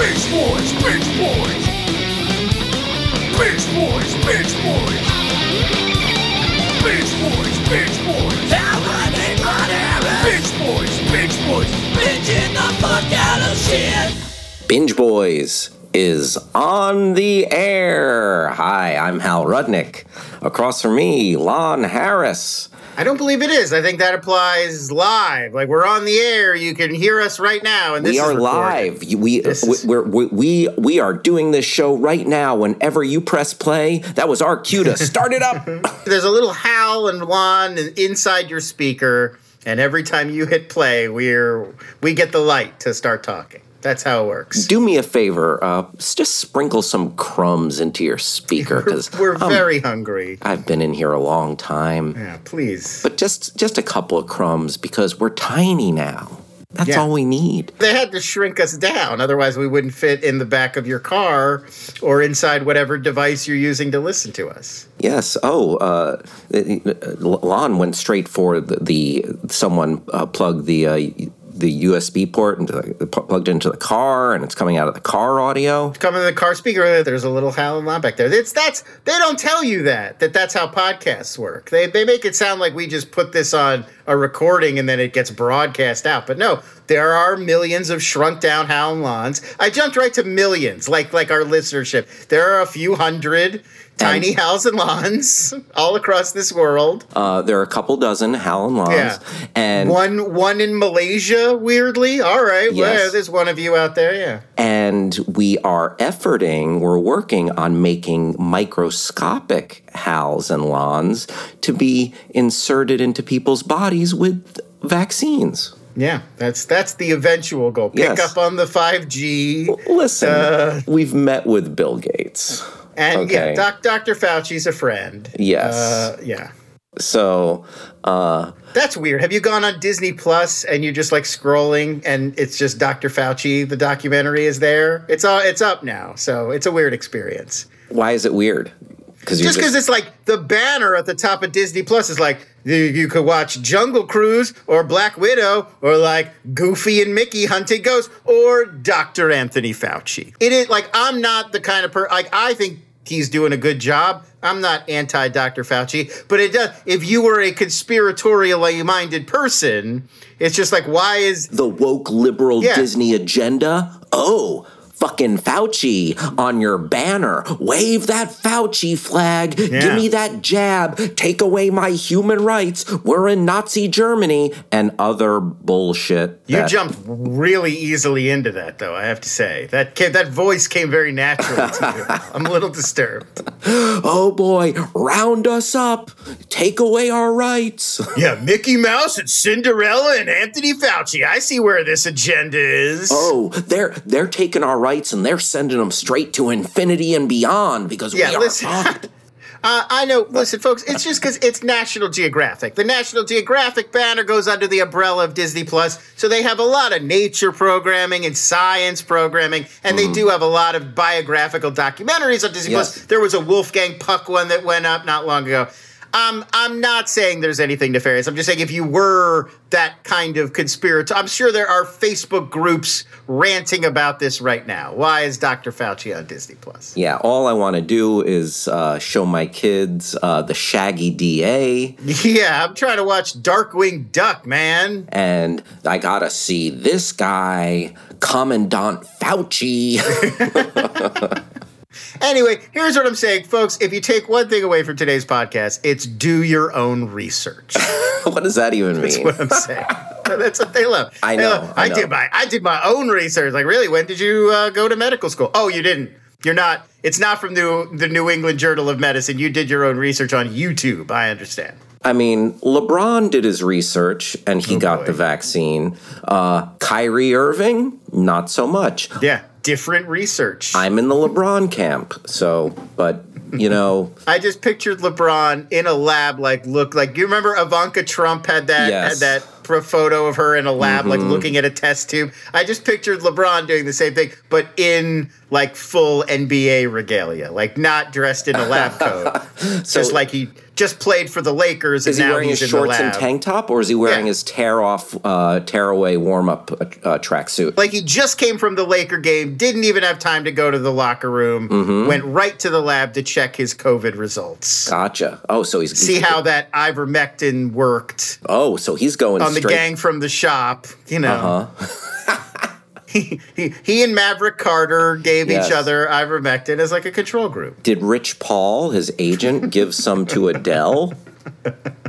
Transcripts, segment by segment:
Beach Boys, Beach Boys. Beach Boys, Beach Boys. Beach Boys, Beach Boys. Beach Boys, Beach Boys. Bitching the fuck out of shit. Binge Boys is on the air. Hi, I'm Hal Rudnick. Across from me, Lon Harris. I don't believe it is. I think that applies live. Like we're on the air. You can hear us right now, and this we are live. We, is- we're, we we we are doing this show right now. Whenever you press play, that was our cue to start it up. There's a little Hal and Lon inside your speaker, and every time you hit play, we're we get the light to start talking. That's how it works. Do me a favor, uh, just sprinkle some crumbs into your speaker because We're very hungry. I've been in here a long time. Yeah, please. But just just a couple of crumbs because we're tiny now. That's Yeah. all we need. They had to shrink us down, otherwise we wouldn't fit in the back of your car or inside whatever device you're using to listen to us. Yes. Oh, uh, Lon went straight for the, the someone uh, plugged the uh, the USB port into the, plugged into the car, and it's coming out of the car audio. Coming in the car speaker. There's a little Hal and Lon back there. It's that's they don't tell you that that that's how podcasts work. They they make it sound like we just put this on a recording and then it gets broadcast out. But no, there are millions of shrunk down Hal and Lons. I jumped right to millions, like like our listenership. There are a few hundred tiny Hals and Lons all across this world. Uh, there are a couple dozen Hal and Lons, Yeah. and One one in Malaysia, weirdly. All right, Yes. well, there's one of you out there. Yeah. and we are efforting. We're working on making microscopic Hals and Lons to be inserted into people's bodies with vaccines. Yeah, that's that's the eventual goal. Pick Yes. up on the 5G. Listen, Uh, we've met with Bill Gates. And Okay. yeah, Doc, Dr. Fauci's a friend. Yes. Uh, yeah. So, uh, That's weird. Have you gone on Disney Plus and you're just like scrolling and it's just Dr. Fauci, the documentary is there? It's all it's up now. So it's a weird experience. why is it weird? Because Just because it's like the banner at the top of Disney Plus is like you, you could watch Jungle Cruise or Black Widow or like Goofy and Mickey hunting ghosts or Dr. Anthony Fauci. It is like I'm not the kind of person like I think he's doing a good job. I'm not anti Dr. Fauci, but it does. If you were a conspiratorially minded person, it's just like why is the woke liberal Yeah. Disney agenda. Oh, fucking Fauci on your banner. Wave that Fauci flag. Give me that jab. Take away my human rights. We're in Nazi Germany and other bullshit. You jumped really easily into that, though. I have to say that came, that voice came very naturally to you. I'm a little disturbed. Oh boy, round us up. Take away our rights. Yeah, Mickey Mouse and Cinderella and Anthony Fauci. I see where this agenda is. Oh, they're they're taking our rights and they're sending them straight to infinity and beyond because yeah. we are Listen, fucked. uh, I know. Listen, folks. It's just because it's National Geographic. The National Geographic banner goes under the umbrella of Disney Plus, so they have a lot of nature programming and science programming, and they do have a lot of biographical documentaries on Disney Yes. Plus. There was a Wolfgang Puck one that went up not long ago. I'm I'm not saying there's anything nefarious. I'm just saying if you were that kind of conspirator, I'm sure there are Facebook groups ranting about this right now. Why is Dr. Fauci on Disney Plus? Yeah, all I want to do is uh, show my kids uh, the Shaggy DA, Yeah, I'm trying to watch Darkwing Duck, man. and I gotta see this guy, Commandant Fauci. Anyway, here's what I'm saying, folks. If you take one thing away from today's podcast, it's do your own research. what does that even mean? what I'm saying. That's what they love. I know, love- I I, know. did my I did my own research. Like, really? When did you uh, go to medical school? Oh, you didn't. You're not. It's not from the the New England Journal of Medicine. You did your own research on YouTube. I understand. I mean, LeBron did his research and he got boy. the vaccine. Uh, Kyrie Irving, not so much. Yeah, different research. I'm in the LeBron camp, so, but, you know, I just pictured LeBron in a lab, like look like you remember Ivanka Trump had that Yes. had that pro photo of her in a lab, like mm-hmm. looking at a test tube. I just pictured LeBron doing the same thing, but in like full NBA regalia, like not dressed in a lab coat, so, just like he just played for the Lakers and is he now wearing he's his shorts and tank top or is he wearing Yeah. his tear off, uh, tear away warm up uh, uh, tracksuit? Like he just came from the Laker game, didn't even have time to go to the locker room, Mm-hmm. went right to the lab to check his COVID results. Gotcha. Oh, so he's See how that ivermectin worked. Oh, so he's going on the gang from the shop, you know. Uh-huh. he, he, he and Maverick Carter gave Yes. each other ivermectin as like a control group. Did Rich Paul, his agent, give some to Adele?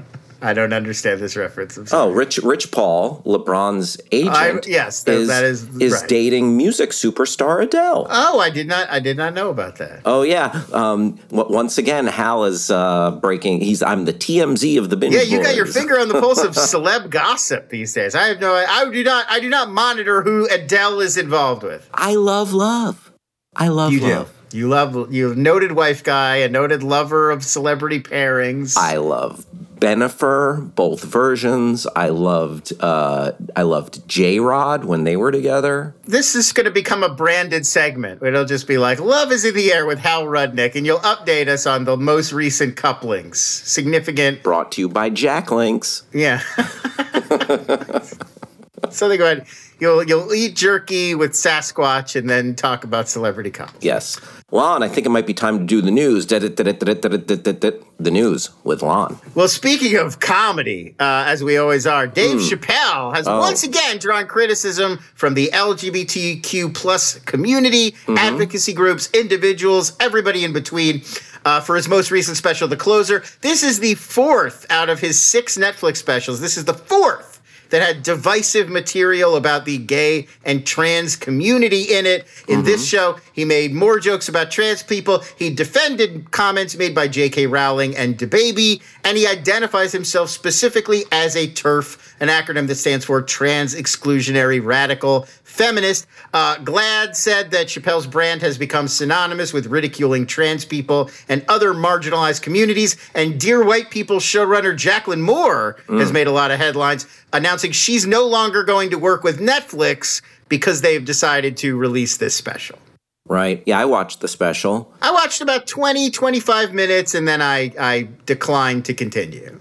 I don't understand this reference. Oh, Rich Rich Paul, LeBron's agent, I- yes, that- is, that is is right. dating music superstar Adele. Oh, I did not. I did not know about that. Oh yeah. Um, once again, Hal is uh, breaking. He's I'm the TMZ of the binge. Yeah, you got your finger on the pulse of celeb gossip these days. I have no. I do not. I do not monitor who Adele is involved with. I love love. I love You love. do. You love. You noted wife guy, a noted lover of celebrity pairings. I love Benifer, both versions. I loved uh, I loved J Rod when they were together. this is going to become a branded segment. It'll just be like "Love is in the air" with Hal Rudnick, and you'll update us on the most recent couplings. Significant, Brought to you by Jack Links. yeah. Something about you'll you'll eat jerky with Sasquatch and then talk about celebrity couples. Yes. Lon, I think it might be time to do the news. The news with Lon. Well, speaking of comedy, uh, as we always are, Dave Hmm. Chappelle Oh. has once again drawn criticism from the LGBTQ plus community, Mm-hmm. advocacy groups, individuals, everybody in between. Uh, for his most recent special, The Closer. This is the fourth out of his six Netflix specials. This is the fourth that had divisive material about the gay and trans community in it. In this show, he made more jokes about trans people. He defended comments made by J.K. Rowling and DaBaby, and he identifies himself specifically as a TERF, an acronym that stands for Trans Exclusionary Radical Feminist. Uh, GLAAD said that Chappelle's brand has become synonymous with ridiculing trans people and other marginalized communities. And Dear White People showrunner Jaclyn Moore has made a lot of headlines announcing she's no longer going to work with Netflix because they've decided to release this special. Right? Yeah, I watched the special. I watched about 20, 25 minutes and then I, I declined to continue.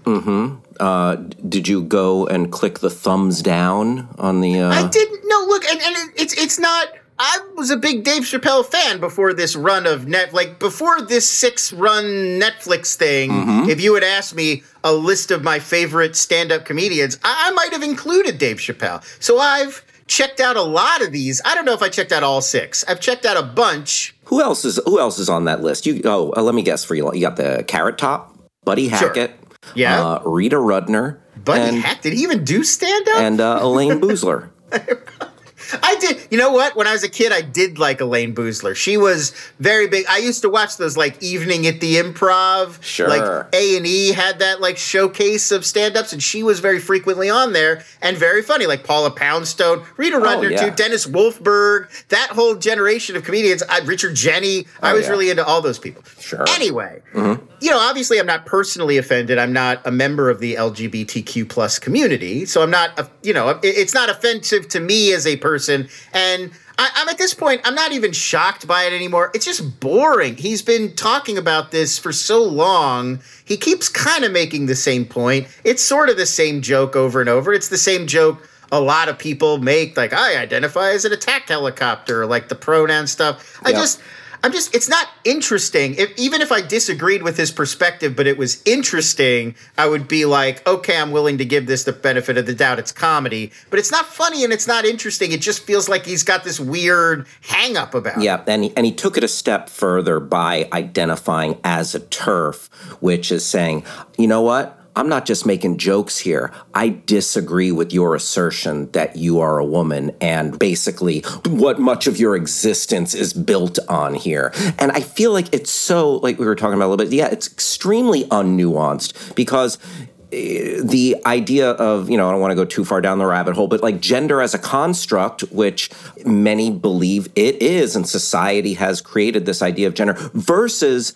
Uh, did you go and click the thumbs down on the? Uh, I didn't. No, look, and, and it- it's it's not. I was a big Dave Chappelle fan before this run of net, like before this six run Netflix thing. Mm-hmm. If you had asked me a list of my favorite stand up comedians, I, I might have included Dave Chappelle. So I've checked out a lot of these. I don't know if I checked out all six. I've checked out a bunch. Who else is Who else is on that list? You oh, uh, let me guess for you. You got the Carrot Top, Buddy Sure. Hackett, Yeah. uh, Rita Rudner, Buddy and, Hack, did he even do stand up? and uh, Elayne Boosler. I did. You know what? When I was a kid, I did like Elayne Boosler. She was very big. I used to watch those like evening at the Improv. Sure. Like A and E had that like showcase of stand-ups, and she was very frequently on there and very funny. Like Paula Poundstone, Rita Rudner Oh, yeah. too, Dennis Wolfberg, that whole generation of comedians. I, Richard Jeni. I Oh, was yeah. really into all those people. Sure. Anyway, mm-hmm. you know, obviously, I'm not personally offended. I'm not a member of the LGBTQ plus community, so I'm not. You know, it's not offensive to me as a person person. And I, I'm at this point, I'm not even shocked by it anymore. It's just boring. He's been talking about this for so long. He keeps kind of making the same point. It's sort of the same joke over and over. It's the same joke a lot of people make, like, I identify as an attack helicopter, like the pronoun stuff. I just. I'm just, it's not interesting. If, even if I disagreed with his perspective, but it was interesting, I would be like, okay, I'm willing to give this the benefit of the doubt. It's comedy, but it's not funny and it's not interesting. It just feels like he's got this weird hang up about it. Yeah, and he, and he took it a step further by identifying as a turf, which is saying, you know what? I'm not just making jokes here. I disagree with your assertion that you are a woman and basically what much of your existence is built on here. And I feel like it's so, like we were talking about a little bit, yeah, it's extremely unnuanced because eh, the idea of, you know, I don't want to go too far down the rabbit hole, but like gender as a construct, which many believe it is, and society has created this idea of gender versus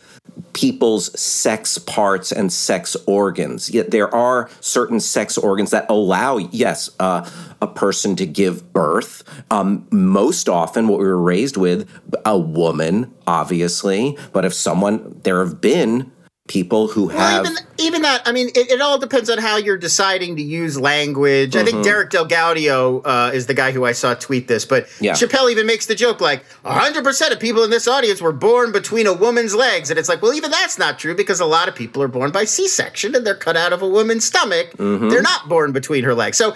people's sex parts and sex organs. Yet there are certain sex organs that allow, yes, uh, a person to give birth. Um, most often, what we were raised with, a woman, obviously, but if someone, there have been people who Well, have. even even that. I mean, it, it all depends on how you're deciding to use language. I Mm-hmm. think Derek DelGaudio uh, is the guy who I saw tweet this, but Yeah. Chappelle even makes the joke like 100 percent of people in this audience were born between a woman's legs, and it's like, well, even that's not true because a lot of people are born by C-section and they're cut out of a woman's stomach. Mm-hmm. They're not born between her legs. So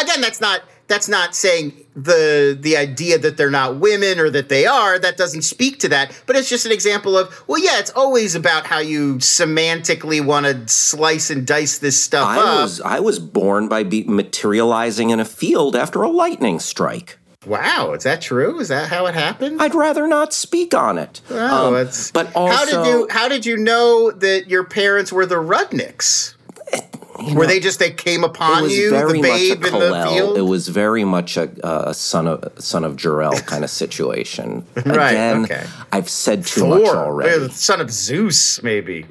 again, that's not that's not saying the the idea that they're not women or that they are that doesn't speak to that but it's just an example of well yeah it's always about how you semantically want to slice and dice this stuff I up was I was born by be materializing in a field after a lightning strike. wow is that true is that how it happened I'd rather not speak on it. oh, Um, but also, how did you how did you know that your parents were the Rudnicks? Were they just they came upon you, the babe in the field? It was very much a, a son of son of Jor-El kind of situation. Right, Again, okay. I've said too much already, son of Zeus, maybe.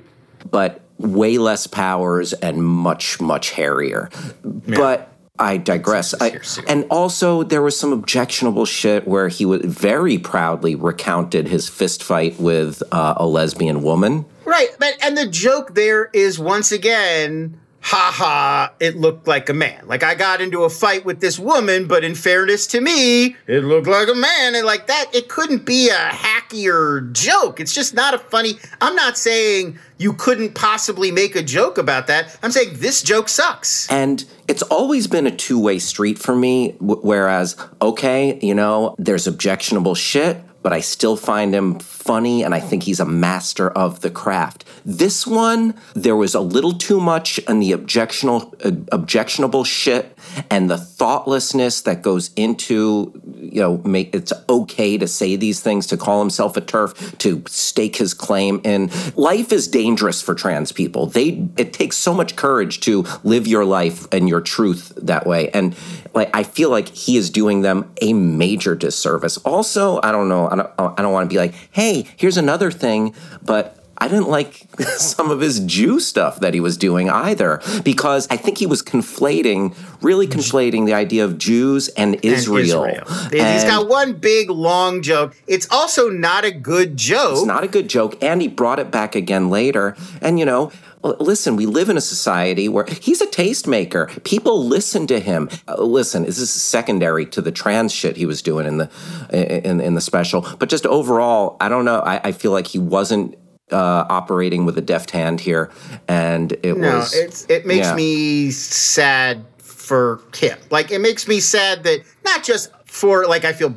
but way less powers and much much hairier. But. I digress. I, and also, there was some objectionable shit where he was very proudly recounted his fist fight with uh, a lesbian woman. Right, but and the joke there is once again, ha ha, it looked like a man. Like I got into a fight with this woman, but in fairness to me, it looked like a man. And like that, it couldn't be a hackier joke. It's just not a funny. I'm not saying you couldn't possibly make a joke about that. I'm saying this joke sucks. And it's always been a two way street for me. Whereas, okay, you know, there's objectionable shit, but I still find him funny and I think he's a master of the craft. This one, there was a little too much in the objectionable, uh, objectionable shit and the thoughtlessness that goes into, you know, make it's okay to say these things, to call himself a turf, to stake his claim And Life is dangerous for trans people. They it takes so much courage to live your life and your truth that way. And like I feel like he is doing them a major disservice. Also, I don't know, I don't I don't want to be like, "Hey, here's another thing," but I didn't like some of his Jew stuff that he was doing either because I think he was conflating, really conflating the idea of Jews and And Israel. He's got one big long joke. It's also not a good joke. It's not a good joke, and he brought it back again later. And you know, listen, we live in a society where he's a tastemaker. People listen to him. Uh, listen, this is secondary to the trans shit he was doing in the in in the special, but just overall, I don't know. I, I feel like he wasn't. Uh, operating with a deft hand here, and it No, was. it's it makes yeah. me sad for him. Like it makes me sad that not just for like I feel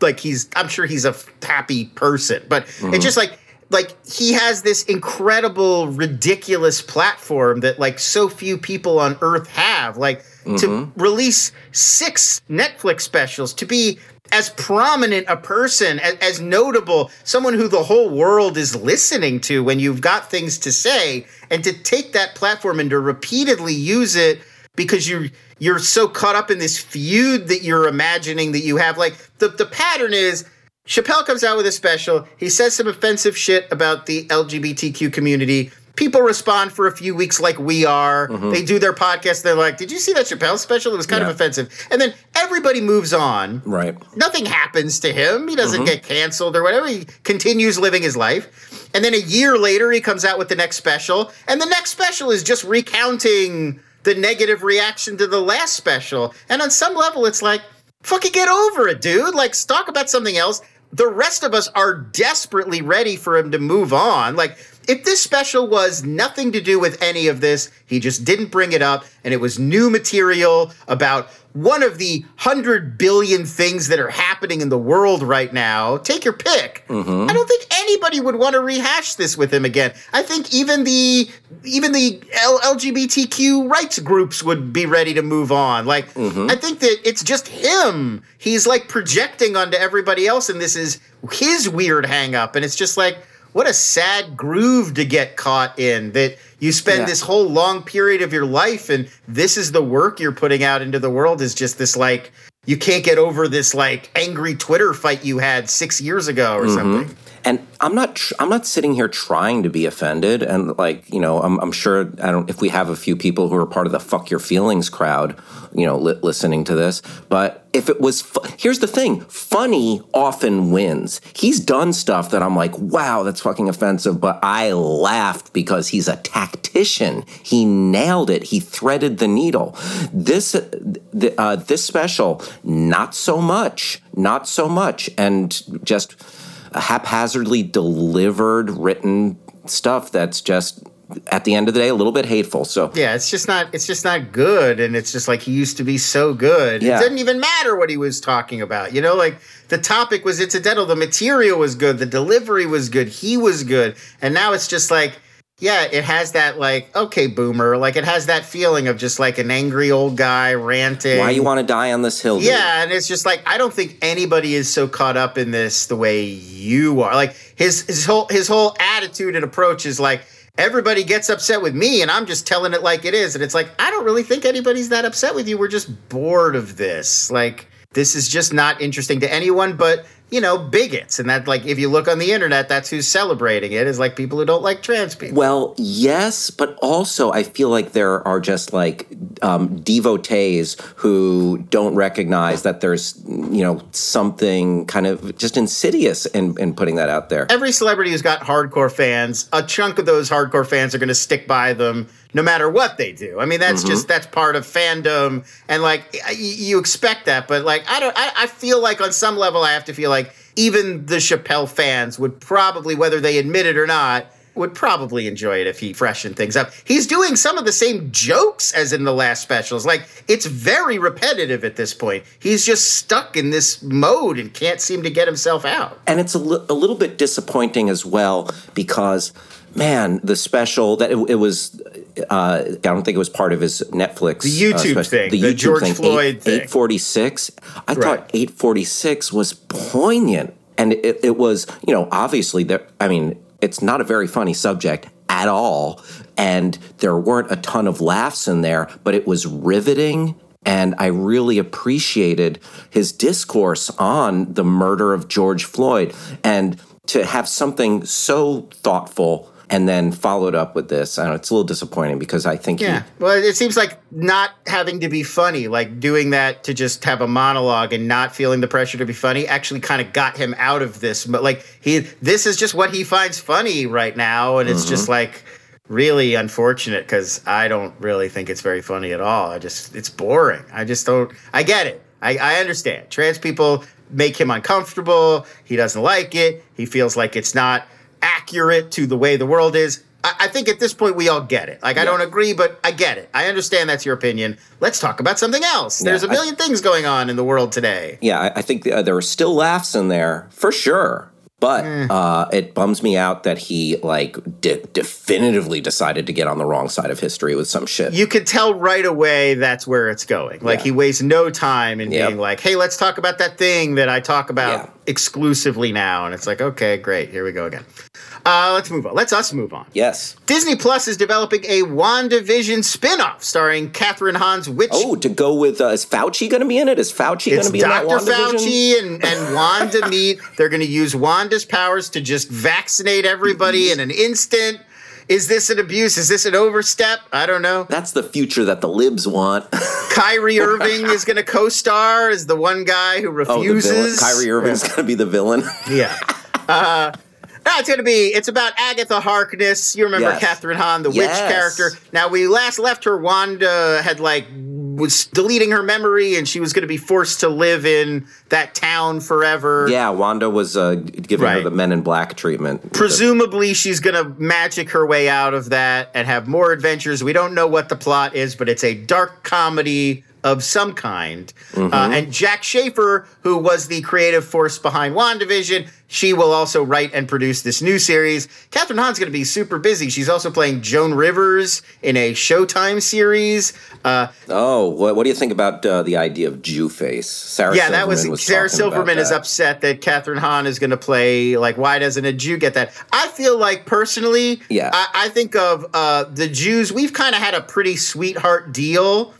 like he's I'm sure he's a f- happy person, but Mm-hmm. it's just like like he has this incredible ridiculous platform that like so few people on earth have like Mm-hmm. to release six Netflix specials to be as prominent a person as, as notable someone who the whole world is listening to when you've got things to say and to take that platform and to repeatedly use it because you you're so caught up in this feud that you're imagining that you have like the the pattern is Chappelle comes out with a special. He says some offensive shit about the LGBTQ community. people respond for a few weeks like we are. Mm-hmm. They do their podcast. They're like, "Did you see that Chappelle special? It was kind Yeah. of offensive." And then everybody moves on. Right. Nothing happens to him. He doesn't mm-hmm. get canceled or whatever. He continues living his life. And then a year later, he comes out with the next special. And the next special is just recounting the negative reaction to the last special. And on some level, it's like, fucking get over it, dude. Like, talk about something else. The rest of us are desperately ready for him to move on. Like, if this special was nothing to do with any of this, he just didn't bring it up, and it was new material about one of the hundred billion things that are happening in the world right now, take your pick. Mm-hmm. I don't think anybody would want to rehash this with him again. I think even the even the L- LGBTQ rights groups would be ready to move on. Like mm-hmm. I think that it's just him. He's like projecting onto everybody else, and this is his weird hang up. And it's just like, what a sad groove to get caught in that you spend Yeah. this whole long period of your life and this is the work you're putting out into the world is just this like you can't get over this like angry Twitter fight you had six years ago or mm-hmm. something. And I'm not. Tr- I'm not sitting here trying to be offended. And like you know, I'm, I'm sure. I don't. If we have a few people who are part of the "fuck your feelings" crowd, you know, li- listening to this, but if it was, fu- here's the thing: funny often wins. He's done stuff that I'm like, wow, that's fucking offensive, but I laughed because he's a tactician. He nailed it. He threaded the needle. This, th- uh, this special, not so much. Not so much, and just haphazardly delivered written stuff that's just at the end of the day a little bit hateful so Yeah, it's just not it's just not good and it's just like he used to be so good. Yeah. It didn't even matter what he was talking about. You know, like the topic was incidental, the material was good, the delivery was good, he was good. And now it's just like yeah, it has that like okay boomer, like it has that feeling of just like an angry old guy ranting. why you want to die on this hill dude? Yeah, and it's just like I don't think anybody is so caught up in this the way you are. Like his his whole his whole attitude and approach is like everybody gets upset with me and I'm just telling it like it is. And it's like I don't really think anybody's that upset with you. We're just bored of this. Like this is just not interesting to anyone but you know, bigots. And that, like, if you look on the internet, that's who's celebrating it is like people who don't like trans people. well yes but also i feel like there are just like um, devotees who don't recognize that there's you know something kind of just insidious in, in putting that out there every celebrity who's got hardcore fans, a chunk of those hardcore fans are going to stick by them no matter what they do. I mean, that's just that's part of fandom, and like y- you expect that. But like, I don't. I, I feel like on some level, I have to feel like even the Chappelle fans would probably, whether they admit it or not. Would probably enjoy it if he freshened things up. He's doing some of the same jokes as in the last specials. Like, it's very repetitive at this point. He's just stuck in this mode and can't seem to get himself out. and it's a, li- a little bit disappointing as well because man the special that it, it was uh, i don't think it was part of his netflix The YouTube special- thing, the the youtube George thing. Floyd thing. 846 i Right. thought 846 was poignant. And it, it was you know obviously there i mean it's not a very funny subject at all. And there weren't a ton of laughs in there but it was riveting. And I really appreciated his discourse on the murder of George Floyd. And to have something so thoughtful and then followed up with this. I don't know, it's a little disappointing because I think Yeah. Well, it seems like not having to be funny, like doing that to just have a monologue and not feeling the pressure to be funny actually kind of got him out of this. But like he this is just what he finds funny right now and it's just mm-hmm. like really unfortunate cuz I don't really think it's very funny at all. I just it's boring. I just don't I get it. I, I understand. Trans people make him uncomfortable. He doesn't like it. He feels like it's not accurate to the way the world is. I, I think at this point we all get it. Like I don't agree, but I get it. I understand that's your opinion. Let's talk about something else. There's a million things going on in the world today. yeah, I, I think uh, there were still laughs in there for sure. But uh, it bums me out that he like de- definitively decided to get on the wrong side of history with some shit. You could tell right away that's where it's going. Like Yeah. he wastes no time in Yep. being like, "Hey, let's talk about that thing that I talk about Yeah. exclusively now." And it's like, "Okay, great. Here we go again." Uh, let's move on. Let's us move on. yes. Disney Plus is developing a WandaVision spin-off starring Kathryn Hahn's witch Oh, to go with uh, is Fauci going to be in it? Is Fauci going to be in that Dr. Fauci and, and Wanda meet. They're going to use Wanda's powers to just vaccinate everybody in an instant. Is this an abuse? Is this an overstep? I don't know. That's the future that the libs want. Kyrie Irving is going to co-star as the one guy who oh, refuses. Kyrie Irving's going to be the villain. Yeah. Uh, it's going to be. It's about Agatha Harkness. You remember Yes. Kathryn Hahn, the Yes. witch character. Now we last left her. Wanda had like was deleting her memory, and she was going to be forced to live in that town forever. yeah, Wanda was uh, giving her the Men in Black treatment. Presumably, she's going to magic her way out of that and have more adventures. We don't know what the plot is, but it's a dark comedy of some kind. Mm-hmm. Uh, and Jac Schaeffer, who was the creative force behind WandaVision, she will also write and produce this new series. Kathryn Hahn's going to be super busy. She's also playing Joan Rivers in a Showtime series. Uh, Oh, what, what do you think about uh, the idea of Jew face? Sarah yeah, that was, Silverman Sarah Silverman is that. upset that Kathryn Hahn is going to play. Like, why doesn't a Jew get that? I feel like personally, Yeah. I, I think of uh, the Jews. We've kind of had a pretty sweetheart deal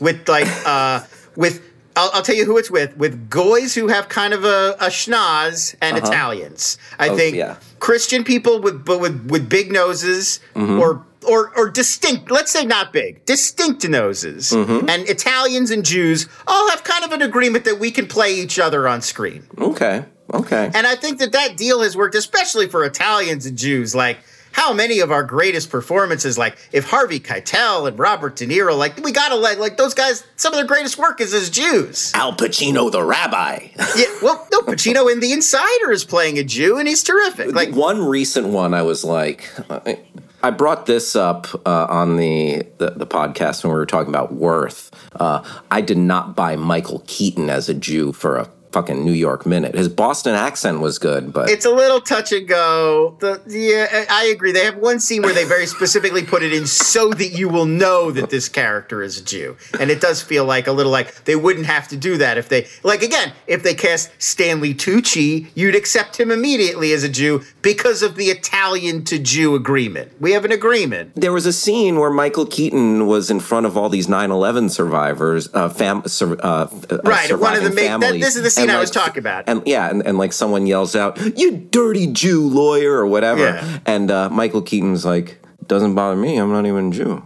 with like uh, with. I'll, I'll tell you who it's with. With goys who have kind of a, a schnoz and Italians. I Oh, think yeah. Christian people with but with with big noses Mm-hmm. or or or distinct. Let's say not big, distinct noses. Mm-hmm. And Italians and Jews all have kind of an agreement that we can play each other on screen. Okay, okay. And I think that that deal has worked, especially for Italians and Jews. Like, how many of our greatest performances, like if Harvey Keitel and Robert De Niro, like we gotta let like those guys. Some of their greatest work is as Jews. Al Pacino, the rabbi. Yeah, well, no, Pacino in The Insider is playing a Jew, and he's terrific. Like, one recent one, I was like, I- I brought this up uh, on the, the the podcast when we were talking about worth. Uh, I did not buy Michael Keaton as a Jew for a fucking New York minute. His Boston accent was good, but it's a little touch and go. The, yeah, I agree. They have one scene where they very specifically put it in so that you will know that this character is a Jew, and it does feel like a little like they wouldn't have to do that if they like again if they cast Stanley Tucci, you'd accept him immediately as a Jew because of the Italian to Jew agreement. We have an agreement. there was a scene where Michael Keaton was in front of all these 9/11 survivors, uh, fam- sur- uh, uh, Right, one of the main- that- this is the scene And, I was talking about. And yeah, and, and like someone yells out, "You dirty Jew lawyer" or whatever, Yeah. and uh, Michael Keaton's like, "Doesn't bother me. I'm not even a Jew."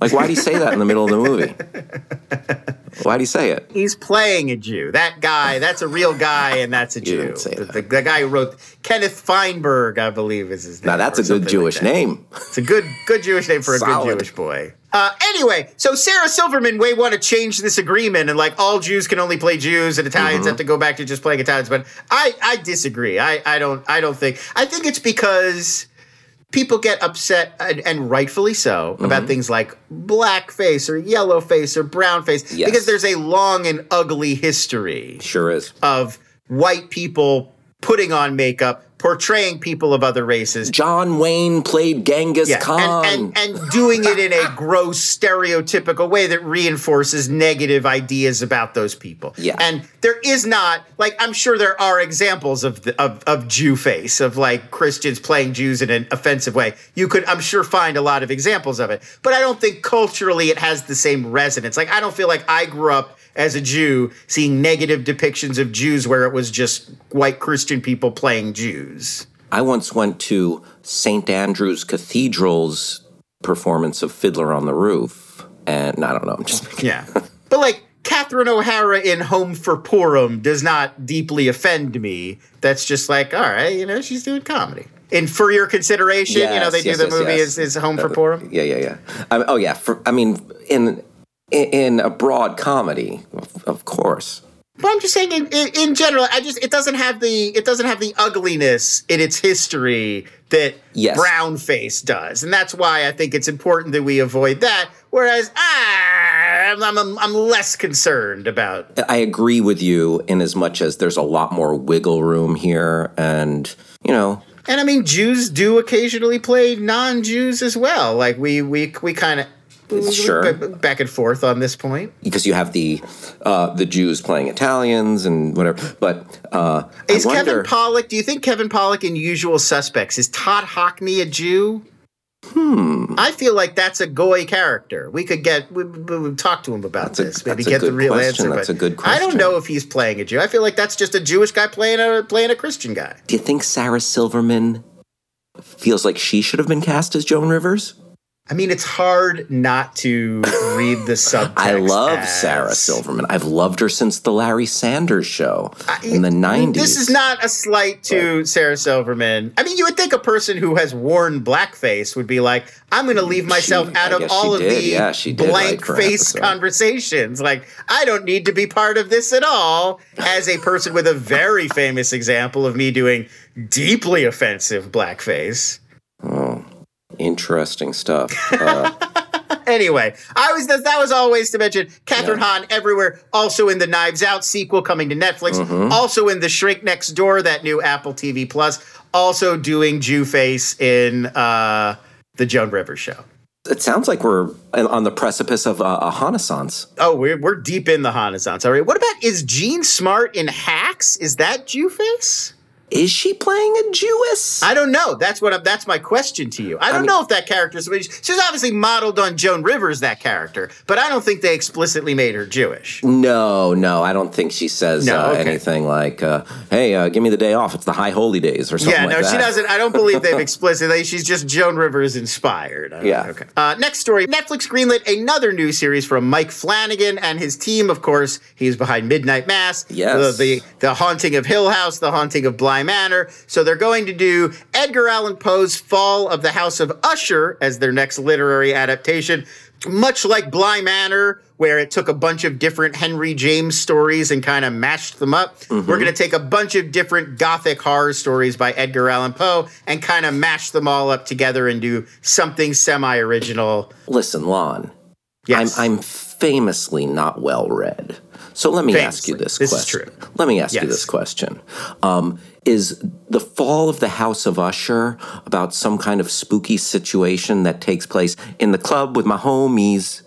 Like, why'd he say that in the middle of the movie? Why'd he say it? He's playing a Jew. That guy, that's a real guy, and that's a Jew. the, the, the guy who wrote Kenneth Feinberg, I believe, is his name. Now that's a good like Jewish that. name. It's a good, good Jewish name for a good Jewish boy. Uh, anyway, so Sarah Silverman may want to change this agreement and like all Jews can only play Jews and Italians Mm-hmm. have to go back to just playing Italians. But I, I disagree. I, I don't, I don't think. I think it's because people get upset and, and rightfully so Mm-hmm. about things like blackface or yellowface or brownface Yes. because there's a long and ugly history Sure is. of white people putting on makeup, portraying people of other races. John Wayne played Genghis Yeah, Khan. and, and, and doing it in a gross, stereotypical way that reinforces negative ideas about those people. Yeah. and there is not like I'm sure there are examples of the, of of Jew face of like Christians playing Jews in an offensive way. You could I'm sure find a lot of examples of it, but I don't think culturally it has the same resonance. Like I don't feel like I grew up as a Jew seeing negative depictions of Jews where it was just white Christian people playing Jews. I once went to St. Andrew's Cathedral's performance of Fiddler on the Roof, and I don't know, I'm just making Yeah. but like Catherine O'Hara in Home for Purim does not deeply offend me. That's just like, all right, you know, she's doing comedy. And for your consideration, you know, Yes, they do the yes, movie yes. is, is Home for uh, Purim. Yeah, yeah, yeah. Mean, oh, yeah. For, I mean, in in, in a broad comedy, of, of course. But I'm just saying, in, in, in general, I just it doesn't have the it doesn't have the ugliness in its history that Yes. brown face does, and that's why I think it's important that we avoid that. Whereas, ah, I'm, I'm, I'm less concerned about I agree with you in as much as there's a lot more wiggle room here, and you know, And I mean, Jews do occasionally play non-Jews as well. Like we we we kind of Sure. back and forth on this point. because you have the uh, the Jews playing Italians and whatever. But uh, Is I wonder, Kevin Pollak? Do you think Kevin Pollak in Usual Suspects is Todd Hockney a Jew? Hmm. I feel like that's a goy character. We could get we, we, we talk to him about That's a- this. Maybe that's get the real question. answer. That's but a good question. I don't know if he's playing a Jew. I feel like that's just a Jewish guy playing a playing a Christian guy. do you think Sarah Silverman feels like she should have been cast as Joan Rivers. I mean, it's hard not to read the subtext. I love as- Sarah Silverman. I've loved her since the Larry Sanders show in the 90s. This is not a slight to Sarah Silverman. I mean, you would think a person who has worn blackface would be like, I'm going to leave myself She- out of all of did. the Yeah, blank write for an face conversations. Like, I don't need to be part of this at all. As a person with a very famous example of me doing deeply offensive blackface. Oh. Interesting stuff. Uh, Anyway, I was that, that was always to mention Kathryn Hahn everywhere. Also in the Knives Out sequel coming to Netflix. Mm-hmm. Also in the Shrink Next Door, that new Apple TV Plus. Also doing Jew Face in uh, the Joan Rivers show. it sounds like we're on the precipice of uh, a renaissance. Oh, we're we're deep in the Renaissance. All right. What about is Jean Smart in Hacks? Is that Jew Face? Is she playing a Jewess? I don't know. That's what I'm, that's my question to you. I don't mean- know if that character is. She's obviously modeled on Joan Rivers, that character, but I don't think they explicitly made her Jewish. No, no, I don't think she says No, uh, okay. anything like, uh, "Hey, uh, give me the day off. It's the high holy days" or something Yeah, like no, that. she doesn't. I don't believe they've explicitly. She's just Joan Rivers inspired. I Yeah. Okay. Uh, next story Netflix greenlit another new series from Mike Flanagan and his team. Of course, he's behind Midnight Mass. Yes. The, the, the Haunting of Hill House, The Haunting of Bly Manor. So they're going to do Edgar Allan Poe's Fall of the House of Usher as their next literary adaptation. Much like Bly Manor, where it took a bunch of different Henry James stories and kind of mashed them up. We're going to take a bunch of different gothic horror stories by Edgar Allan Poe and kind of mash them all up together and do something semi original. Listen, Lon, Yes. I'm, I'm famously not well read. So let me ask you Famously. this This is question. true. Let me ask Yes. you this question. Um, is the fall of the House of Usher about some kind of spooky situation that takes place in the club with my homies.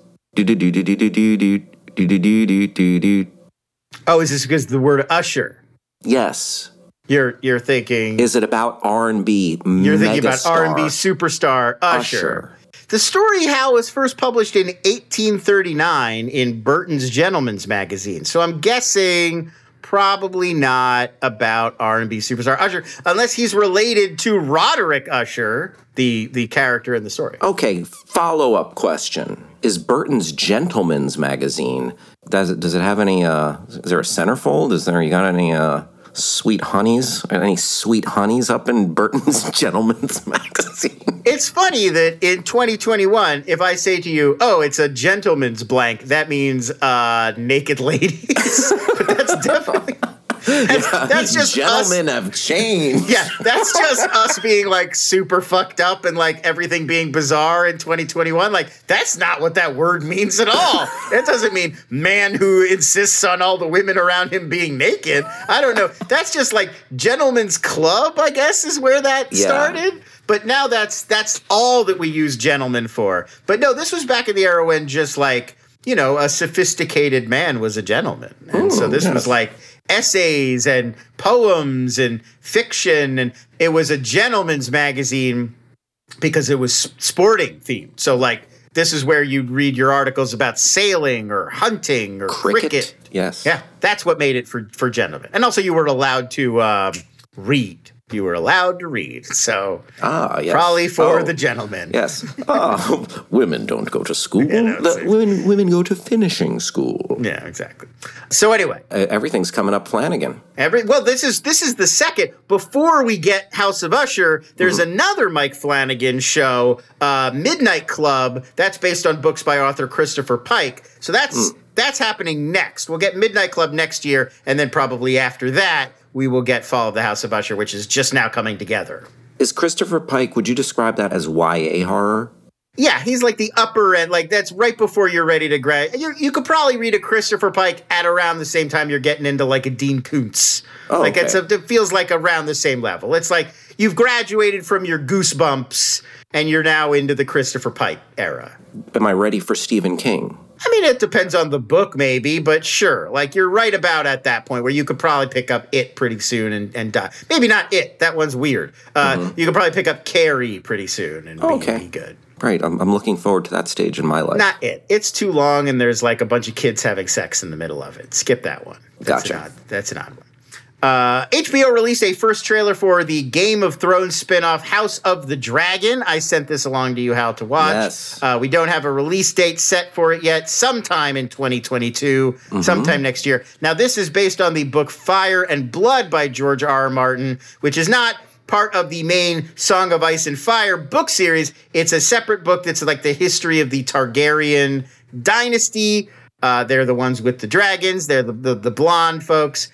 Oh, is this because of the word usher? Yes. You're you're thinking Is it about R and B? You're thinking about R and B superstar Usher. Usher. The story how, was first published in 1839 in Burton's Gentleman's Magazine. So I'm guessing probably not about R&B superstar Usher, unless he's related to Roderick Usher, the the character in the story. Okay, follow up question. Is Burton's Gentleman's magazine does it does it have any uh is there a centerfold? Is there you got any uh sweet honeys? Any sweet honeys up in Burton's Gentleman's magazine? It's funny that in 2021, if I say to you, "Oh, it's a gentleman's blank," that means uh, naked ladies. but that's definitely that's, that's just us Gentlemen have changed. Yeah, that's just us being like super fucked up and like everything being bizarre in 2021. Like, that's not what that word means at all. It doesn't mean man who insists on all the women around him being naked. I don't know. That's just like gentleman's club, I guess, is where that Yeah. started. But now that's that's all that we use gentlemen for. But no, this was back in the era when just like, you know, a sophisticated man was a gentleman. And so this was like essays and poems and fiction and it was a gentleman's magazine because it was sporting themed. So like this is where you'd read your articles about sailing or hunting or Cricket. cricket. Yes. Yeah, that's what made it for for gentlemen. And also you were allowed to um, read. You were allowed to read. So Ah, yes. probably for Oh, the gentlemen. Yes. Oh, women don't go to school. The women women go to finishing school. Yeah, exactly. So anyway, Uh, everything's coming up Flanagan. Every well, this is this is the second. Before we get House of Usher, there's another Mike Flanagan show, uh, Midnight Club. That's based on books by author Christopher Pike. So that's that's happening next. We'll get Midnight Club next year, and then probably after that, we will get Fall of the House of Usher, which is just now coming together. Is Christopher Pike, would you describe that as YA horror? Yeah, he's like the upper end. Like that's right before you're ready to grad. You, you could probably read a Christopher Pike at around the same time you're getting into like a Dean Koontz. Oh, like it's a, it feels like around the same level. It's like you've graduated from your Goosebumps and you're now into the Christopher Pike era. Am I ready for Stephen King? I mean, it depends on the book, maybe, but sure. Like you're right about at that point where you could probably pick up it pretty soon and, and die. Maybe not it. That one's weird. Uh, You could probably pick up Carrie pretty soon and be- Okay. be good. Right. I'm, I'm looking forward to that stage in my life. Not it. It's too long, and there's like a bunch of kids having sex in the middle of it. Skip that one. That's Gotcha. An odd, that's an odd one. Uh, HBO released a first trailer for the Game of Thrones spinoff House of the Dragon. I sent this along to you Hal to watch. Yes. Uh, we don't have a release date set for it yet. Sometime in 2022, sometime next year. Now, this is based on the book Fire and Blood by George R. R. Martin, which is not part of the main Song of Ice and Fire book series. It's a separate book that's like the history of the Targaryen dynasty. Uh, they're the ones with the dragons. They're the, the, the blonde folks.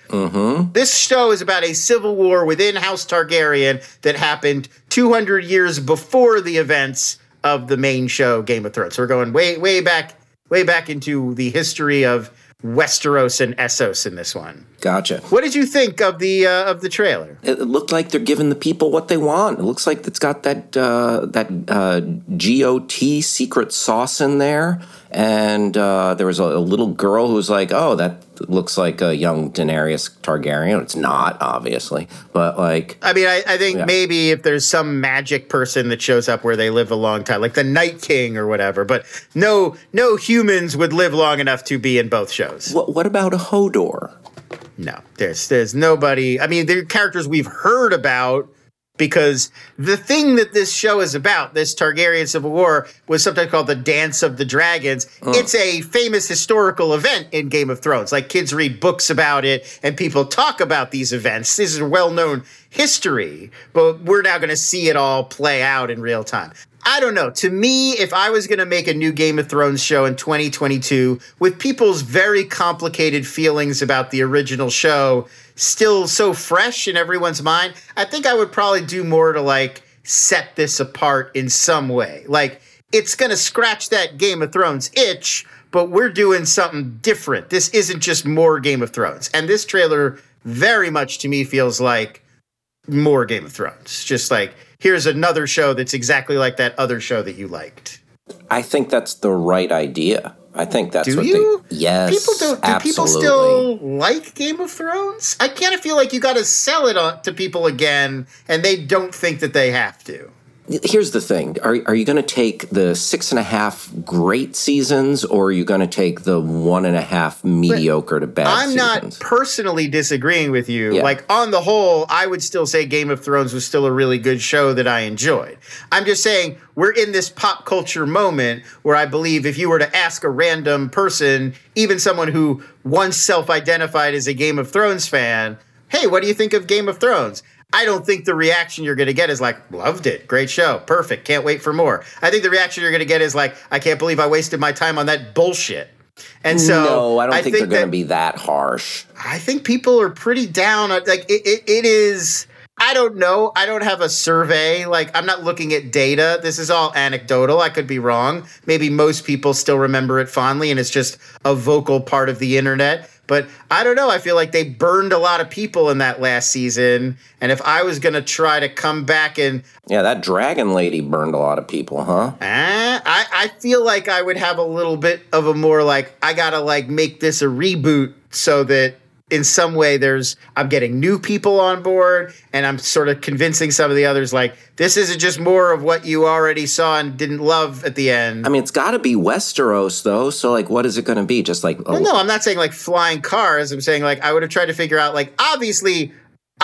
This show is about a civil war within House Targaryen that happened 200 years before the events of the main show, Game of Thrones. So we're going way, way back, way back into the history of Westeros and Essos in this one. Gotcha. What did you think of the uh, of the trailer? It it looked like they're giving the people what they want. It looks like it's got that uh, that uh, GOT secret sauce in there, and uh, there was a, a little girl who was like, "Oh, that looks like a young Daenerys Targaryen." It's not, obviously, but like, I mean, I, I think Yeah. maybe if there's some magic person that shows up where they live a long time, like the Night King or whatever, but no, no humans would live long enough to be in both shows. what what about a Hodor? No, there's there's nobody. I mean, they're characters we've heard about because the thing that this show is about, this Targaryen Civil War, was sometimes called the Dance of the Dragons. It's a famous historical event in Game of Thrones. Like kids read books about it and people talk about these events. This is well known history, but we're now going to see it all play out in real time. I don't know. To me, if I was going to make a new Game of Thrones show in 2022 with people's very complicated feelings about the original show still so fresh in everyone's mind, I think I would probably do more to like set this apart in some way. Like it's going to scratch that Game of Thrones itch, but we're doing something different. This isn't just more Game of Thrones. And this trailer very much to me feels like more Game of Thrones. Just like here's another show that's exactly like that other show that you liked. I think that's the right idea. I think that's Do what you? they. Yes, People don't. Do absolutely. people still like Game of Thrones? I kind of feel like you got to sell it on, to people again, and they don't think that they have to. Here's the thing: Are are you going to take the six and a half great seasons, or are you going to take the one and a half mediocre to bad? I'm not personally disagreeing with you. Yeah. Like on the whole, I would still say Game of Thrones was still a really good show that I enjoyed. I'm just saying we're in this pop culture moment where I believe if you were to ask a random person, even someone who once self-identified as a Game of Thrones fan, "Hey, what do you think of Game of Thrones?" I don't think the reaction you're going to get is like, loved it, great show, perfect, can't wait for more. I think the reaction you're going to get is like, I can't believe I wasted my time on that bullshit. And so no, I don't think, they're going to be that harsh. I think people are pretty down. Like it, it, it is. I don't know. I don't have a survey. Like I'm not looking at data. This is all anecdotal. I could be wrong. Maybe most people still remember it fondly, and it's just a vocal part of the internet. But I don't know. I feel like they burned a lot of people in that last season. And if I was gonna try to come back and Yeah, that dragon lady burned a lot of people, huh? Uh, I, I feel like I would have a little bit of a more like I gotta like make this a reboot so that in some way there's I'm getting new people on board and I'm sort of convincing some of the others like this isn't just more of what you already saw and didn't love at the end. I mean, it's got to be Westeros, though. So, like, what is it going to be? Just like, Well, no, I'm not saying like flying cars. I'm saying like I would have tried to figure out like obviously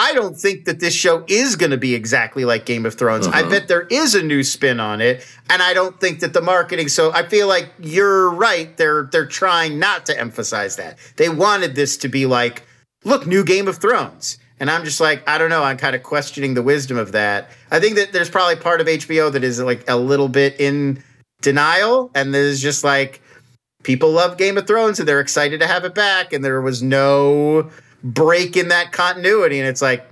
I don't think that this show is going to be exactly like Game of Thrones. I uh-huh. bet there is a new spin on it, and I don't think that the marketing. So I feel like you're right. They're they're trying not to emphasize that. They wanted this to be like, look, new Game of Thrones. And I'm just like, I don't know. I'm kind of questioning the wisdom of that. I think that there's probably part of HBO that is like a little bit in denial, and there's just like people love Game of Thrones and they're excited to have it back, and there was no break in that continuity. And it's like,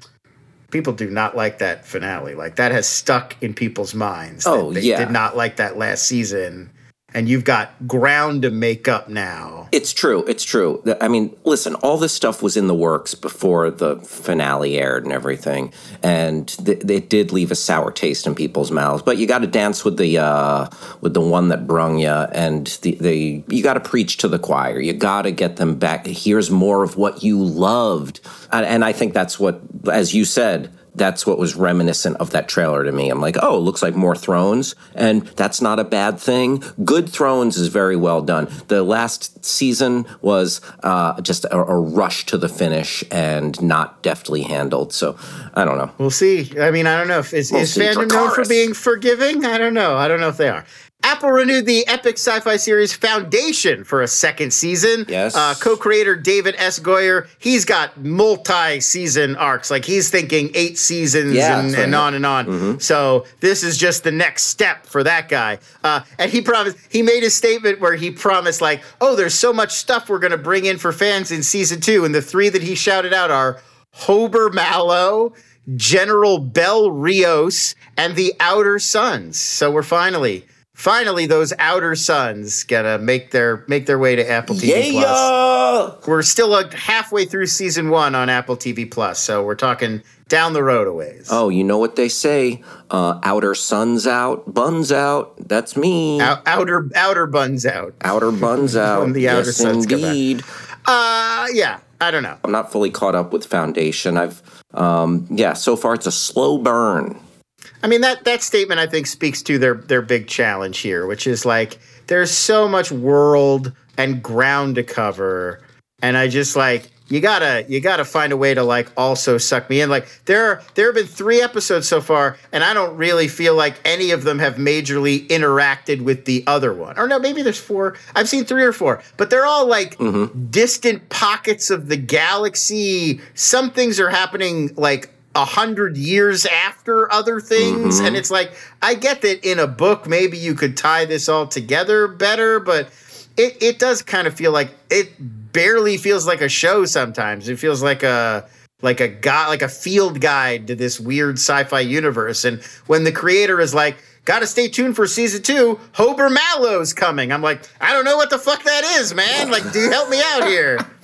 people do not like that finale. Like, that has stuck in people's minds. that Oh, they yeah. did not like that last season. And you've got ground to make up now. It's true. It's true. I mean, listen, all this stuff was in the works before the finale aired and everything, and th- it did leave a sour taste in people's mouths. But you got to dance with the uh, with the one that brung you, and the, the you got to preach to the choir. You got to get them back. Here's more of what you loved, and, and I think that's what, as you said. That's what was reminiscent of that trailer to me. I'm like, oh, it looks like more Thrones, and that's not a bad thing. Good Thrones is very well done. The last season was uh, just a, a rush to the finish and not deftly handled. So I don't know. We'll see. I mean, I don't know if is, We'll is fandom known for being forgiving. I don't know. I don't know if they are. Apple renewed the epic sci-fi series Foundation for a second season. Yes. Uh, co-creator David S. Goyer, he's got multi-season arcs. Like he's thinking eight seasons Yeah, and, and on and on. So this is just the next step for that guy. Uh, and he promised. He made a statement where he promised, like, "Oh, there's so much stuff we're going to bring in for fans in season two. And the three that he shouted out are Hober Mallow, General Bel Riose, and the Outer Suns. So we're finally, finally, those Outer Suns gonna make their make their way to Apple TV Plus. We're still like halfway through season one on Apple TV Plus, so we're talking down the road a ways. Oh, you know what they say? Uh, outer sun's out, buns out. That's me. Ou- outer outer buns out. Outer buns out. When the outer yes, suns indeed. Uh yeah, I don't know. I'm not fully caught up with Foundation. I've, um, yeah, so far it's a slow burn. I mean that that statement I think speaks to their their big challenge here, which is like there's so much world and ground to cover, and I just like you gotta you gotta find a way to like also suck me in. Like there are there have been three episodes so far, and I don't really feel like any of them have majorly interacted with the other one. Or no, maybe there's four. I've seen three or four, but they're all like mm-hmm. distant pockets of the galaxy. Some things are happening like a hundred years after other things. And mm-hmm. it's like, I get that in a book, maybe you could tie this all together better, but it, it does kind of feel like it barely feels like a show sometimes. It feels like a like a guy like a field guide to this weird sci-fi universe. And when the creator is like, gotta stay tuned for season two, Hober Mallow's coming. I'm like, I don't know what the fuck that is, man. Like, do you help me out here?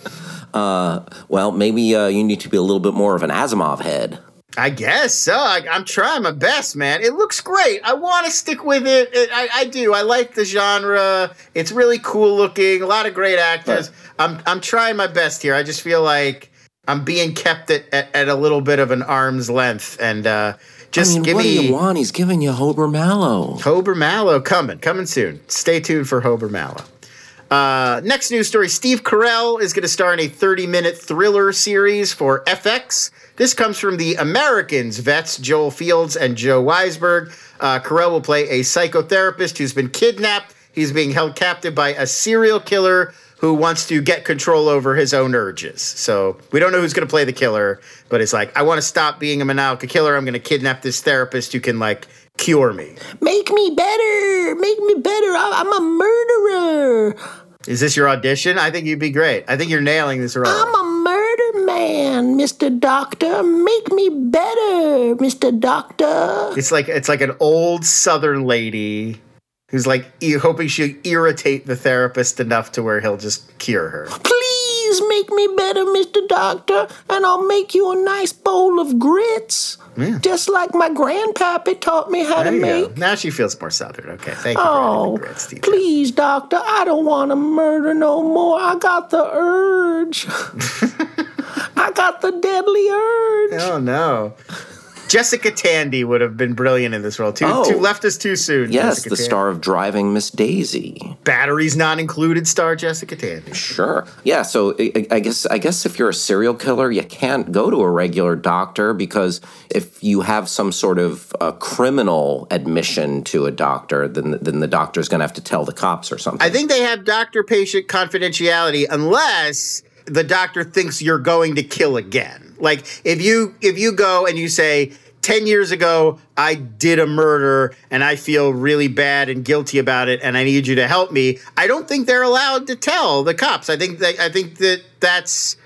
Well, maybe uh, you need to be a little bit more of an Asimov head. I guess so. I, I'm trying my best, man. It looks great. I want to stick with it. It- I, I do. I like the genre. It's really cool looking. A lot of great actors. I'm I'm trying my best here. I just feel like I'm being kept at, at, at a little bit of an arm's length, and uh, just I mean, give what me do you want? He's giving you Hober Mallow. Hober Mallow coming, coming soon. Stay tuned for Hober Mallow. Uh, next news story Steve Carell is going to star in a 30 minute thriller series for FX. This comes from the Americans vets, Joel Fields and Joe Weisberg. Uh, Carell will play a psychotherapist who's been kidnapped. He's being held captive by a serial killer who wants to get control over his own urges. So we don't know who's going to play the killer, but it's like, I want to stop being a maniacal killer. I'm going to kidnap this therapist who can, like, cure me. Make me better. Make me better. I'm a murderer. Is this your audition? I think you'd be great. I think you're nailing this role. I'm a murder man, Mr. Doctor. Make me better, Mr. Doctor. it's like it's like an old Southern lady who's like e- hoping she'll irritate the therapist enough to where he'll just cure her. Please make me better, Mr. Doctor, and I'll make you a nice bowl of grits. Just like my grandpappy taught me how There to you go. make. Now she feels more Southern. Okay, thank you Oh, for adding oh, the grits, TJ. please, doctor, I don't want to murder no more. I got the urge. I got the deadly urge. Oh no. Jessica Tandy would have been brilliant in this role. Too, Oh. too left us too soon. Yes, Jessica the Tandy. star of Driving Miss Daisy. Batteries not included. Star Jessica Tandy. Sure. Yeah. So I, I guess I guess if you're a serial killer, you can't go to a regular doctor because if you have some sort of uh, criminal admission to a doctor, then then the doctor's going to have to tell the cops or something. I think they have doctor-patient confidentiality unless the doctor thinks you're going to kill again. Like if you if you go and you say 10 years ago I did a murder and I feel really bad and guilty about it and I need you to help me. I don't think they're allowed to tell the cops. I think that I think that that's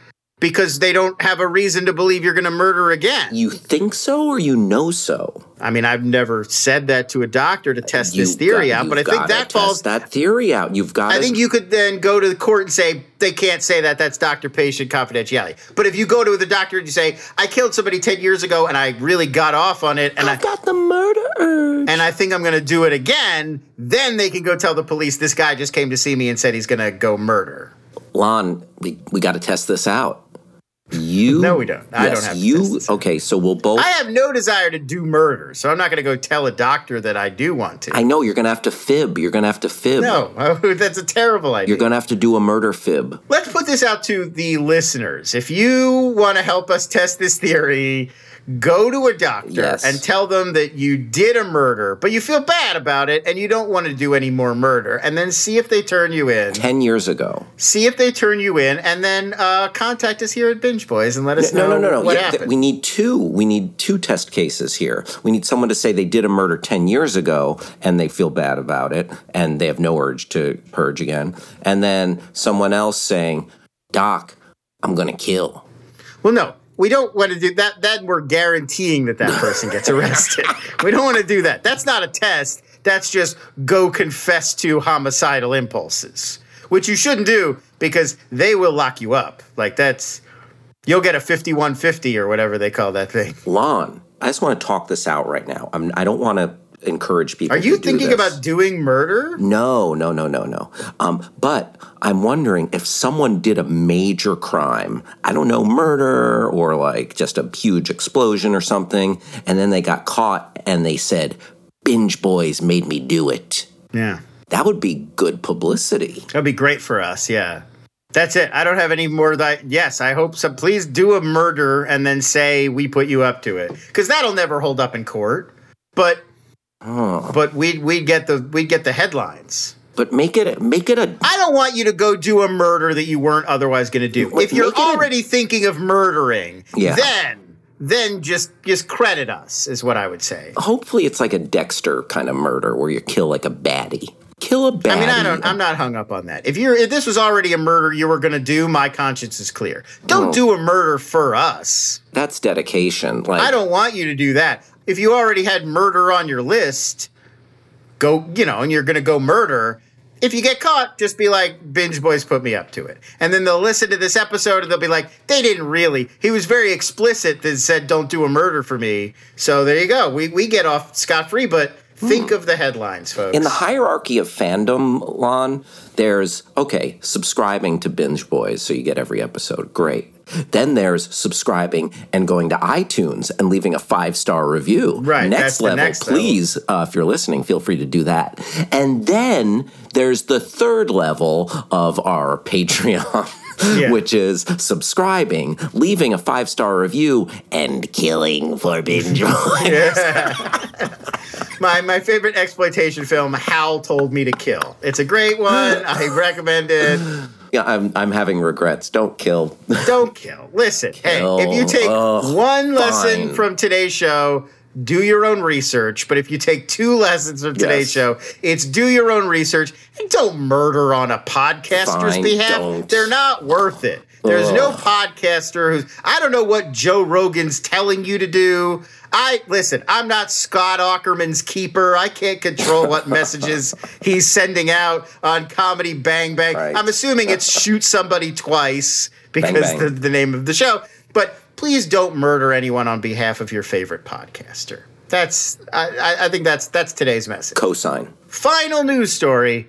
because they don't have a reason to believe you're going to murder again. you think so or you know so? I mean, I've never said that to a doctor to test this You've theory got- out, but I think that test falls that theory out. You've got. I think you could then go to the court and say they can't say that. That's doctor patient confidentiality. But if you go to the doctor and you say I killed somebody ten years ago and I really got off on it and I got the murder urge. and I think I'm going to do it again, then they can go tell the police this guy just came to see me and said he's going to go murder. Lon, we we got to test this out. You No, we don't. I yes, don't have you. Okay, so we'll both. I have no desire to do murder, so I'm not going to go tell a doctor that I do want to. I know you're gonna have to fib. You're gonna have to fib. no, that's a terrible idea. You're gonna have to do a murder fib. Let's put this out to the listeners. If you want to help us test this theory, go to a doctor Yes. and tell them that you did a murder, but you feel bad about it and you don't want to do any more murder, and then see if they turn you in. Ten years ago. See if they turn you in, and then uh, contact us here at Binge Boys and let us No, know no, no, no. what Yeah, th- we need two. We need two test cases here. We need someone to say they did a murder 10 years ago and they feel bad about it and they have no urge to purge again. And then someone else saying, Doc, I'm going to kill. Well, no, we don't want to do that. Then we're guaranteeing that that person gets arrested. we don't want to do that. That's not a test. That's just go confess to homicidal impulses, which you shouldn't do because they will lock you up. Like that's you'll get a 5150 or whatever they call that thing. Lon, I just want to talk this out right now. I'm, I don't want to encourage people Are you thinking about doing murder? No, no, no, no, no. Um, but I'm wondering if someone did a major crime, I don't know, murder or like just a huge explosion or something, and then they got caught and they said, Binge Boys made me do it. Yeah. That would be good publicity. That'd be great for us. Yeah. That's it. I don't have any more that. Yes, I hope so. Please do a murder and then say we put you up to it because that'll never hold up in court. But Oh. but we'd we'd get the we'd get the headlines. But make it make it a I don't want you to go do a murder that you weren't otherwise going to do. If you're it a- already thinking of murdering, Yeah. then then just just credit us is what I would say. hopefully it's like a Dexter kind of murder where you kill like a baddie. Kill a baddie. I mean, I don't. I'm not hung up on that. If you're, if this was already a murder you were going to do, my conscience is clear. Don't Oh. do a murder for us. That's dedication. Like I don't want you to do that. If you already had murder on your list, go. You know, and you're going to go murder. If you get caught, just be like, "Binge Boys put me up to it," and then they'll listen to this episode and they'll be like, "They didn't really." He was very explicit that said, "Don't do a murder for me." So there you go. We we get off scot free, but think of the headlines, folks. In the hierarchy of fandom, Lon, there's okay, subscribing to Binge Boys so you get every episode. Great. Then there's subscribing and going to iTunes and leaving a five star review. Right, Next level, next level. please, uh, if you're listening, feel free to do that. And then there's the third level of our Patreon. Yeah. Which is subscribing, leaving a five star review, and killing for binge. My my favorite exploitation film, Hal Told Me to Kill. It's a great one. I recommend it. Yeah, I'm, I'm having regrets. Don't kill. Don't kill. Listen, hey, if you take Ugh, one lesson fine. from today's show, do your own research. But if you take two lessons from today's Yes. show, it's do your own research and don't murder on a podcaster's Fine, behalf. don't. They're not worth it. There's no podcaster who's I don't know what Joe Rogan's telling you to do. I listen, I'm not Scott Aukerman's keeper. I can't control what messages he's sending out on Comedy Bang Bang. Right. I'm assuming it's shoot somebody twice because Bang. The, the name of the show. But please don't murder anyone on behalf of your favorite podcaster. That's I, I, think that's that's today's message. Cosine. Final news story.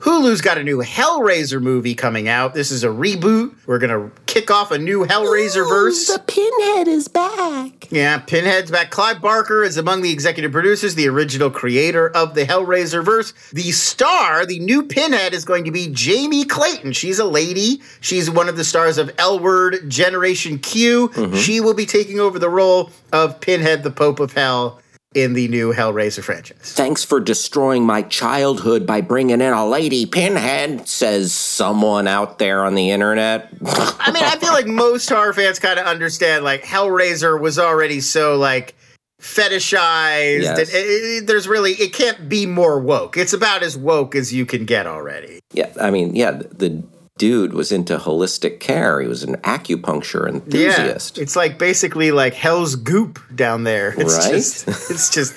Hulu's got a new Hellraiser movie coming out. This is a reboot. We're gonna kick off a new Hellraiser verse. The pinhead is back. Yeah, Pinhead's back. Clive Barker is among the executive producers, the original creator of the Hellraiser verse. The star, the new Pinhead, is going to be Jamie Clayton. She's a lady. She's one of the stars of L Word Generation Q. Mm-hmm. She will be taking over the role of Pinhead, the Pope of Hell, in the new Hellraiser franchise. Thanks for destroying my childhood by bringing in a lady pinhead, says someone out there on the internet. I mean, I feel like most horror fans kind of understand like Hellraiser was already so like fetishized. Yes. It- it- eh, eh, there's really it can't be more woke. It's about as woke as you can get already. yeah, I mean, yeah, the dude was into holistic care. He was an acupuncture enthusiast. Yeah, it's like basically like Hell's Goop down there. It's Right? Just, it's just.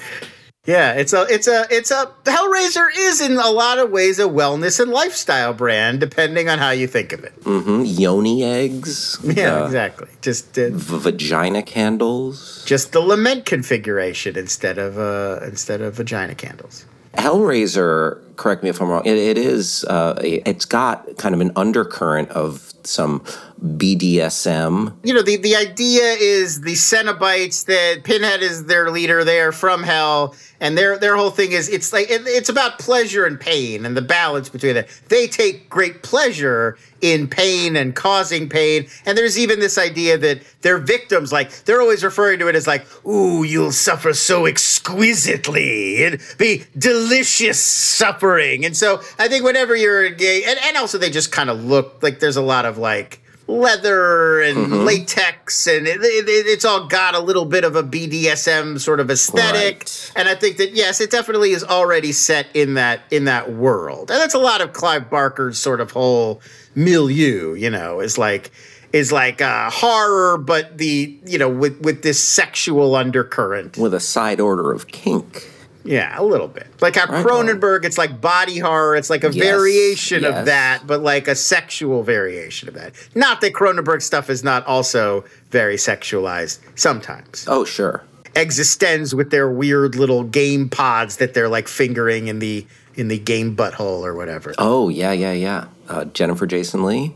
Yeah, it's a, it's a, it's a. Hellraiser is in a lot of ways a wellness and lifestyle brand, depending on how you think of it. Mm-hmm. Yoni eggs. Yeah, uh, exactly. Just, uh, v- vagina candles. just the lament configuration instead of, uh, instead of vagina candles. Hellraiser, correct me if I'm wrong, it, it is, uh, it's got kind of an undercurrent of some BDSM. you know, the, the idea is the Cenobites that Pinhead is their leader. They are from hell, and their their whole thing is it's like it, it's about pleasure and pain and the balance between it. They take great pleasure in pain and causing pain, and there's even this idea that their victims, like they're always referring to it as like, "Ooh, you'll suffer so exquisitely. It'd be delicious suffering." And so I think whenever you're gay, and, and also they just kind of look like there's a lot of like leather and Mm-hmm. latex and it, it, it's all got a little bit of a BDSM sort of aesthetic Right. and I think that yes it definitely is already set in that in that world and that's a lot of Clive Barker's sort of whole milieu you know is like is like uh, horror but the you know with with this sexual undercurrent with a side order of kink. Yeah, a little bit. Like how Right on. Cronenberg, it's like body horror. It's like a Yes, variation yes. of that, but like a sexual variation of that. Not that Cronenberg stuff is not also very sexualized sometimes. Oh, sure. Existenz with their weird little game pods that they're like fingering in the in the game butthole or whatever. Oh, yeah, yeah, yeah. Uh, Jennifer Jason Lee.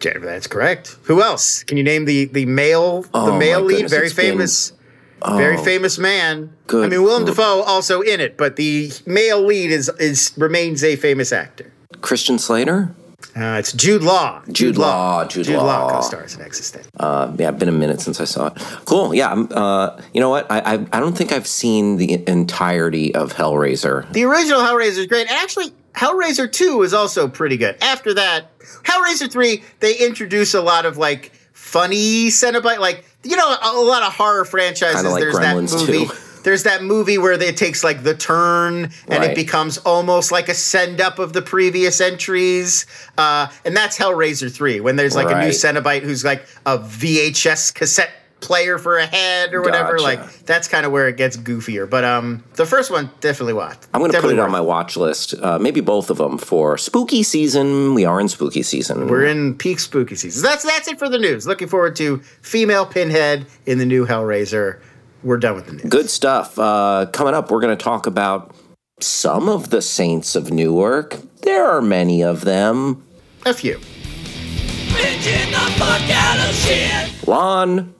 Jennifer, That's correct. Who else? Can you name the the male the Oh, male my lead? Very it's been- famous. Very famous man. Good I mean, Willem. Dafoe also in it, but the male lead is is remains a famous actor. Christian Slater. Uh, it's Jude Law. Jude Law, Jude Law. Law co-stars in Existenz. Uh, yeah, it's been a minute since I saw it. Cool. Yeah. Uh, you know what? I, I I don't think I've seen the entirety of Hellraiser. The original Hellraiser is great. Actually, Hellraiser 2 is also pretty good. After that, Hellraiser 3, they introduce a lot of like funny Cenobite, like, you know, a, lot of horror franchises. Like There's Gremlins that movie. 2. There's that movie where it takes like the turn and Right. it becomes almost like a send up of the previous entries. Uh, and that's Hellraiser 3, when there's like a new Cenobite who's like a VHS cassette player for a head or whatever. Gotcha. Like that's kind of where it gets goofier. But um, the first one definitely watch. I'm going to put Definitely it on my watch list. Uh, maybe both of them for spooky season. We are in spooky season. We're in peak spooky season. That's that's it for the news. Looking forward to female Pinhead in the new Hellraiser. We're done with the news. Good stuff. Uh, coming up, we're going to talk about some of the saints of Newark. There are many of them. A few. Bitching the fuck out of shit. Lon,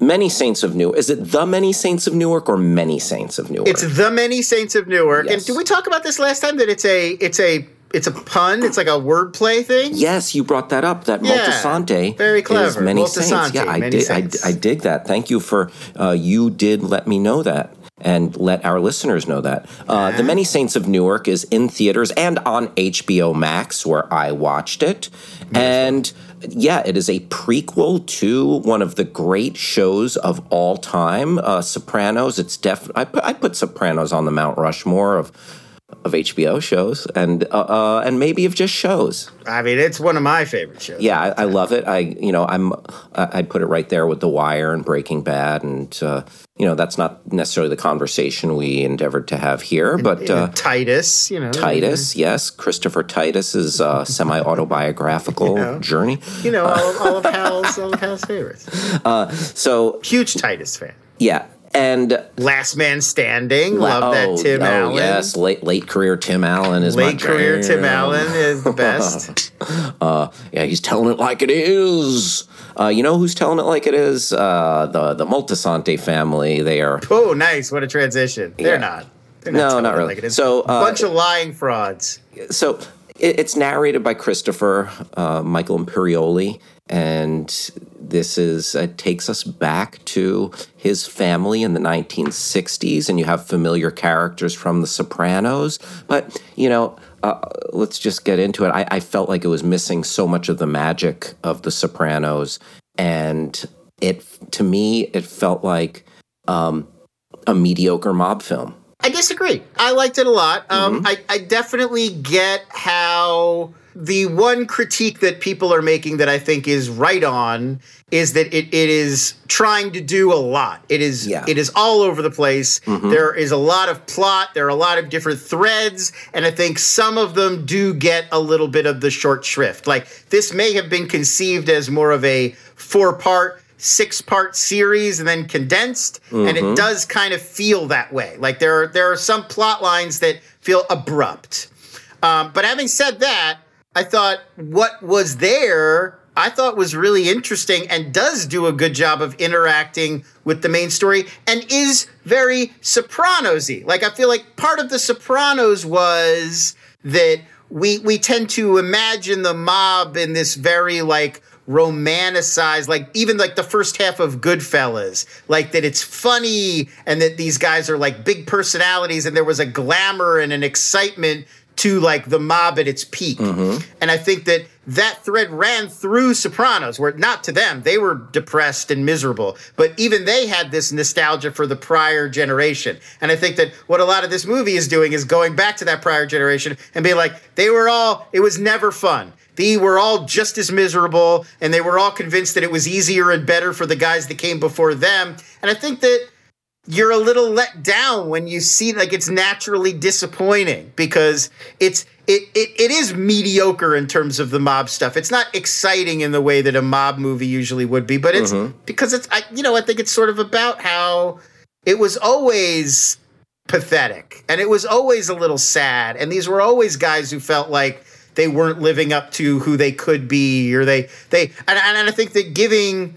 many saints of Newark. Is it the many saints of Newark or many saints of Newark? It's the many saints of Newark. And did we talk about this last time? That it's a it's a it's a pun. It's like a wordplay thing. Yes, you brought that up. That Yeah, Moltisanti, very clever. Many Moltisanti, saints. Yeah, I did. I. I dig that. Thank you for uh, you did let me know that and let our listeners know that. Uh, the Many Saints of Newark is in theaters and on HBO Max, where I watched it, and. Yeah, it is a prequel to one of the great shows of all time, uh, Sopranos. It's def. I put I put Sopranos on the Mount Rushmore of of HBO shows, and uh, uh, and maybe of just shows. I mean, it's one of my favorite shows. Yeah, I, I love it. I, you know, I'm, I- I'd put it right there with The Wire and Breaking Bad, and uh, you know, that's not necessarily the conversation we endeavored to have here, but And uh, Titus, you know. Titus, yes, Christopher Titus's uh, semi-autobiographical journey. You know, all, of- all of Hal's all of Hal's favorites. So Huge Titus fan. yeah, and Last Man Standing. Love that oh, Tim oh, Allen. yes, late late career Tim Allen is my Late career Tim. Allen is the best. Yeah, he's telling it like it is. Uh, you know who's telling it like it is? Uh, the the Moltisanti family. They are oh, nice. What a transition. They're Yeah. not. They're No, telling not it really. Like it is. So, uh, bunch of lying frauds. so it, it's narrated by Christopher uh, Michael Imperioli, and this is uh, takes us back to his family in the 1960s, and you have familiar characters from The Sopranos. But you know, uh, let's just get into it. I, I felt like it was missing so much of the magic of The Sopranos, and it to me it felt like um, a mediocre mob film. I disagree. I liked it a lot. Um, Mm-hmm. I, I definitely get how the one critique that people are making that I think is right on is that it, it is trying to do a lot. It is Yeah. it is all over the place. Mm-hmm. There is a lot of plot. There are a lot of different threads, and I think some of them do get a little bit of the short shrift. Like this may have been conceived as more of a four part six part series and then condensed and Mm-hmm. it does kind of feel that way like there are there are some plot lines that feel abrupt um, but having said that i thought what was there I thought was really interesting and does do a good job of interacting with the main story and is very Sopranos-y. Like I feel like part of the Sopranos was that we we tend to imagine the mob in this very like romanticized, like even like the first half of Goodfellas, like that it's funny and that these guys are like big personalities and there was a glamour and an excitement to like the mob at its peak. Mm-hmm. And I think that that thread ran through Sopranos, where not to them, they were depressed and miserable, but even they had this nostalgia for the prior generation. And I think that what a lot of this movie is doing is going back to that prior generation and being like, they were all, it was never fun. They were all just as miserable, and they were all convinced that it was easier and better for the guys that came before them. And I think that you're a little let down when you see like it's naturally disappointing because it's it, it it is mediocre in terms of the mob stuff. It's not exciting in the way that a mob movie usually would be, but it's mm-hmm. because it's I you know I think it's sort of about how it was always pathetic and it was always a little sad and these were always guys who felt like they weren't living up to who they could be or they they and, and I think that giving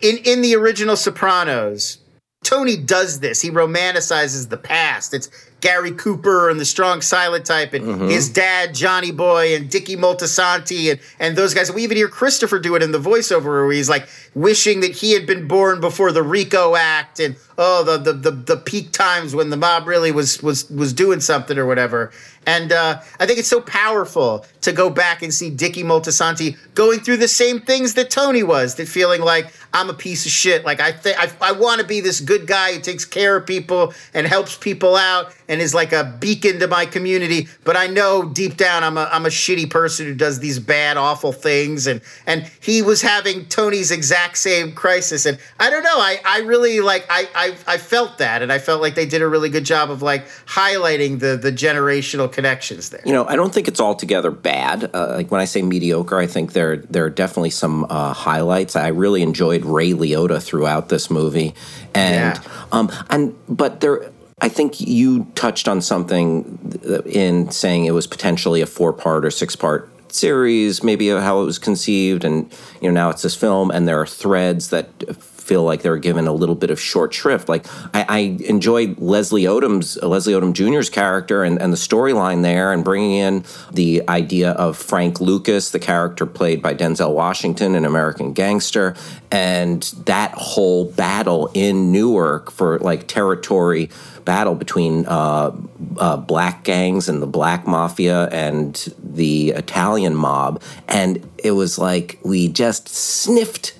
in in the original Sopranos Tony does this. He romanticizes the past. It's Gary Cooper and the strong silent type and mm-hmm. his dad, Johnny Boy, and Dickie Moltisanti and, and those guys. We even hear Christopher do it in the voiceover where he's like wishing that he had been born before the RICO Act and oh the the the, the peak times when the mob really was was was doing something or whatever. And uh, I think it's so powerful to go back and see Dickie Moltisanti going through the same things that Tony was, that feeling like I'm a piece of shit. Like I think I, I want to be this good guy who takes care of people and helps people out and is like a beacon to my community. But I know deep down I'm a I'm a shitty person who does these bad, awful things. And and he was having Tony's exact same crisis. And I don't know. I I really like I I, I felt that, and I felt like they did a really good job of like highlighting the the generational connections there. You know, I don't think it's altogether bad. Uh, like when I say mediocre, I think there there are definitely some uh, highlights. I really enjoyed Ray Liotta throughout this movie, and Yeah. um, and but there. I think you touched on something in saying it was potentially a four part or six part series, maybe how it was conceived, and you know now it's this film, and there are threads that feel like they're given a little bit of short shrift. Like I, I enjoyed Leslie Odom's Leslie Odom Jr.'s character and, and the storyline there, and bringing in the idea of Frank Lucas, the character played by Denzel Washington, an American gangster, and that whole battle in Newark for like territory battle between uh, uh, black gangs and the black mafia and the Italian mob, and it was like we just sniffed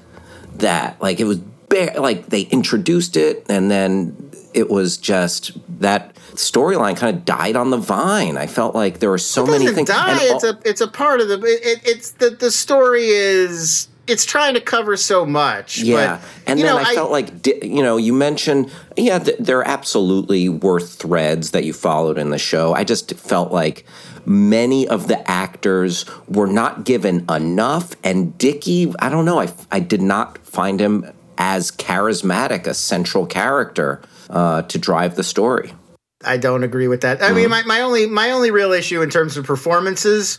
that like it was bare like they introduced it and then it was just that storyline kind of died on the vine i felt like there were so many things die. and it's a it's a part of the it, it, it's the the story is it's trying to cover so much. yeah but, and you then know, I, felt like you know you mentioned yeah th- there absolutely were threads that you followed in the show i just felt like many of the actors were not given enough and Dickie I don't know I, I did not find him as charismatic a central character uh, to drive the story I don't agree with that. I mean, my, my only my only real issue in terms of performances,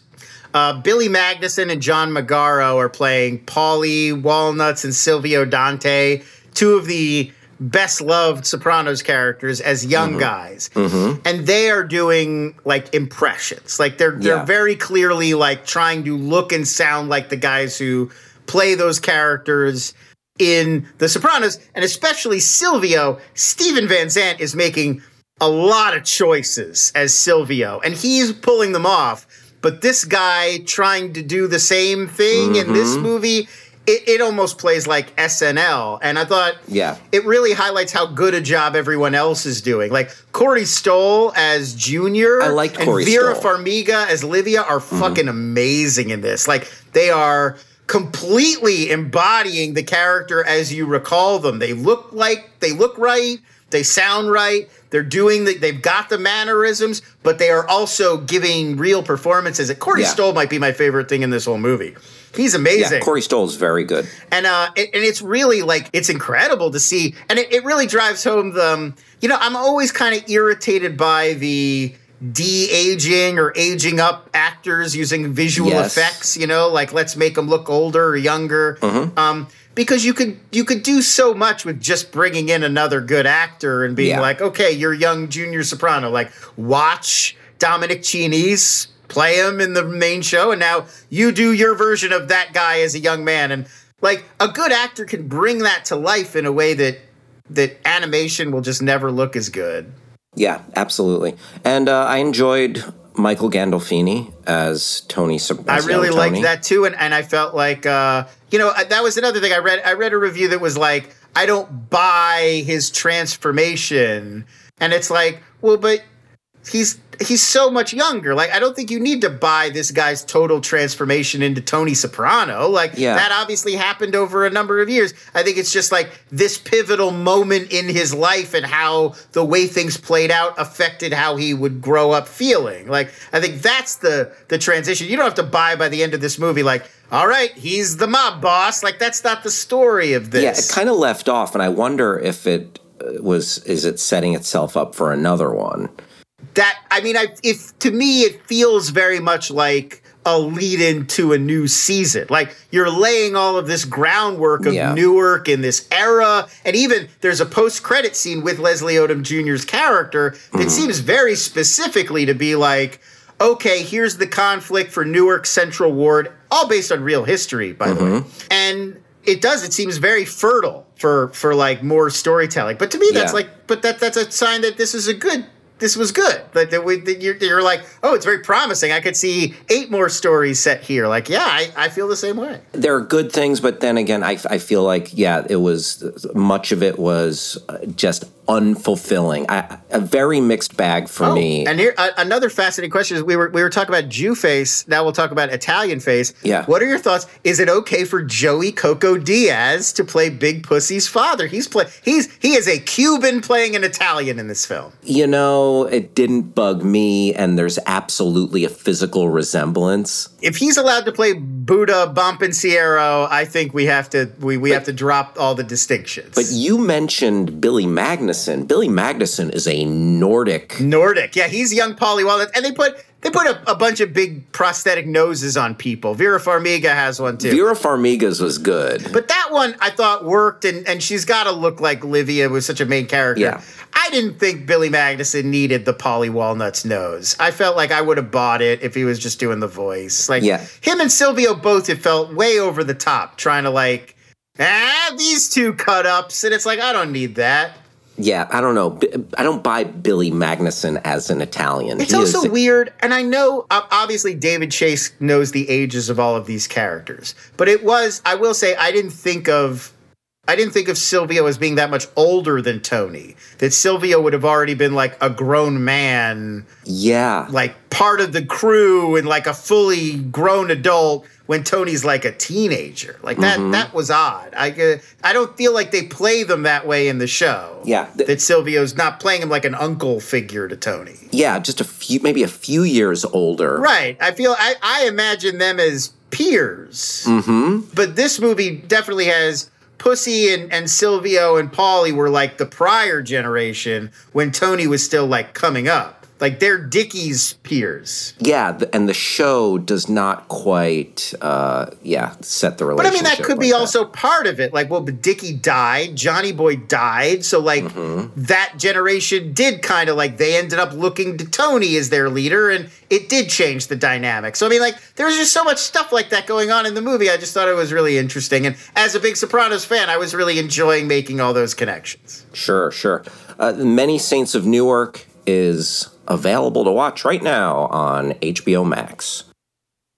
uh, Billy Magnussen and John Magaro are playing Paulie Walnuts and Silvio Dante, two of the best loved Sopranos characters as young guys, and they are doing like impressions. Like they're they're Yeah. very clearly like trying to look and sound like the guys who play those characters in The Sopranos, and especially Silvio. Steven Van Zandt is making a lot of choices as Silvio, and he's pulling them off. But this guy trying to do the same thing in this mm-hmm. movie, it, it almost plays like SNL. And I thought, Yeah. it really highlights how good a job everyone else is doing. Like Corey Stoll as Junior, I liked and Corey Vera Stoll. Farmiga as Livia are mm-hmm. fucking amazing in this. Like they are completely embodying the character as you recall them. They look like they look right. They sound right. They're doing the, they've got the mannerisms, but they are also giving real performances. Corey Yeah. Stoll might be my favorite thing in this whole movie. He's amazing yeah Corey Stoll is very good and uh, it, and it's really like it's incredible to see, and it, it really drives home the, um, you know, I'm always kind of irritated by the de aging or aging up actors using visual Yes. effects. You know, like let's make them look older or younger. Um, because you could you could do so much with just bringing in another good actor and being Yeah. like, okay, you're young junior soprano. Like watch Dominic Chianese play him in the main show, and now you do your version of that guy as a young man. And like a good actor can bring that to life in a way that that animation will just never look as good. Yeah, absolutely. And uh, I enjoyed Michael Gandolfini as Tony. Sop- I really young liked that too, and, and I felt like uh, you know that was another thing I read. I read a review that was like, I don't buy his transformation, and it's like, well, but he's he's so much younger. Like, I don't think you need to buy this guy's total transformation into Tony Soprano. Like, Yeah. that obviously happened over a number of years. I think it's just like this pivotal moment in his life and how the way things played out affected how he would grow up feeling. Like, I think that's the the transition. You don't have to buy by the end of this movie like, all right, he's the mob boss. Like, that's not the story of this. Yeah, it kind of left off, and I wonder if it uh, was is it setting itself up for another one. That I mean, I if to me it feels very much like a lead into a new season. Like you're laying all of this groundwork of Yeah. Newark in this era, and even there's a post-credit scene with Leslie Odom Jr.'s character that mm-hmm. seems very specifically to be like, okay, here's the conflict for Newark Central Ward, all based on real history, by the way, mm-hmm. and. It does. It seems very fertile for for like more storytelling. But to me, that's Yeah. like, but that that's a sign that this is a good this was good. Like that, we, that you're, you're like, oh, it's very promising. I could see eight more stories set here. Like, yeah, I, I feel the same way. There are good things, but then again, I, I feel like yeah, it was much of it was uh, just unfulfilling. I, a very mixed bag for me. Oh, And here, uh, another fascinating question is: we were we were talking about Jew face. Now we'll talk about Italian face. Yeah. What are your thoughts? Is it okay for Joey Coco Diaz to play Big Pussy's father? He's play he's he is a Cuban playing an Italian in this film. you know, it didn't bug me, and there's absolutely a physical resemblance. If he's allowed to play Buddha Bompensiero, I think we have to we, we have to drop all the distinctions. But you mentioned Billy Magnussen. Billy Magnussen is a Nordic. Nordic. Yeah, he's young Paulie Walnut. And they put they put a, a bunch of big prosthetic noses on people. Vera Farmiga has one too. Vera Farmiga's was good. but that one I thought worked, and, and she's got to look like Livia was such a main character. Yeah. I didn't think Billy Magnussen needed the Paulie Walnut's nose. I felt like I would have bought it if he was just doing the voice. Like Yeah. him and Silvio both it felt way over the top, trying to like, ah, these two cut ups, and it's like I don't need that. Yeah, I don't know. I don't buy Billy Magnussen as an Italian. It's He also is- weird, and I know obviously David Chase knows the ages of all of these characters, but it was I will say I didn't think of I didn't think of Silvio as being that much older than Tony. That Silvio would have already been like a grown man, Yeah, like part of the crew and like a fully grown adult when Tony's like a teenager. Like that Mm-hmm. that was odd. I uh, I don't feel like they play them that way in the show. Yeah. That Silvio's not playing him like an uncle figure to Tony. yeah, just a few, maybe a few years older. Right. I feel I, I imagine them as peers. Mm-hmm. But this movie definitely has Pussy and, and Silvio and Paulie were like the prior generation when Tony was still like coming up. Like they're Dickie's peers. Yeah, and the show does not quite, uh, yeah, set the relationship. But I mean, that could like be also part of it. Like, well, but Dickie died, Johnny Boy died. So, like, that generation did kind of like, they ended up looking to Tony as their leader, and it did change the dynamic. So, I mean, like, there was just so much stuff like that going on in the movie. I just thought it was really interesting. And as a big Sopranos fan, I was really enjoying making all those connections. Sure, sure. Uh, Many Saints of Newark is available to watch right now on HBO Max.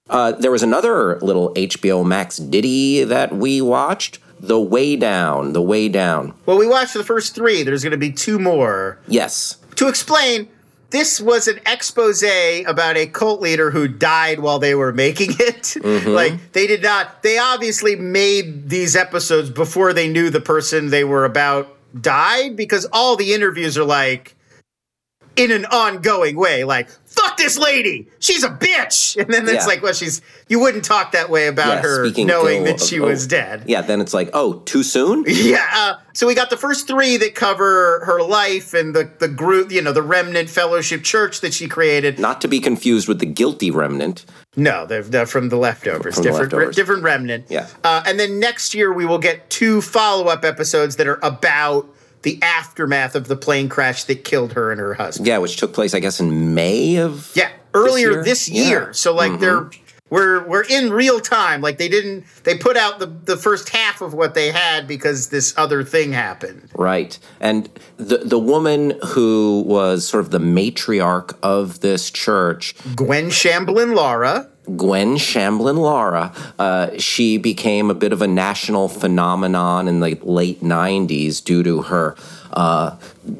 Uh, there was another little HBO Max ditty that we watched, The Way Down, The Way Down. Well, we watched the first three. There's going to be two more. Yes. To explain, this was an expose about a cult leader who died while they were making it. like they did not they obviously made these episodes before they knew the person they were about died because all the interviews are like in an ongoing way like fuck this lady. She's a bitch. And then it's Yeah. like, well, she's, you wouldn't talk that way about Yeah, her knowing that of- she oh, was dead. Yeah, then it's like, oh, too soon? Yeah. Uh, so we got the first three that cover her life and the, the group, you know, the remnant fellowship church that she created. Not to be confused with the guilty remnant. No, they're, they're from the leftovers. From the different, leftovers. different remnant. Yeah. Uh, and then next year we will get two follow up episodes that are about the aftermath of the plane crash that killed her and her husband. Yeah, which took place, I guess, in May of. Yeah, earlier year? this Yeah. year. So like mm-hmm. they're we're we're in real time. Like they didn't they put out the the first half of what they had because this other thing happened. Right. And the the woman who was sort of the matriarch of this church, Gwen Shamblin Lara. Gwen Shamblin Lara, uh, she became a bit of a national phenomenon in the late 90s due to her uh,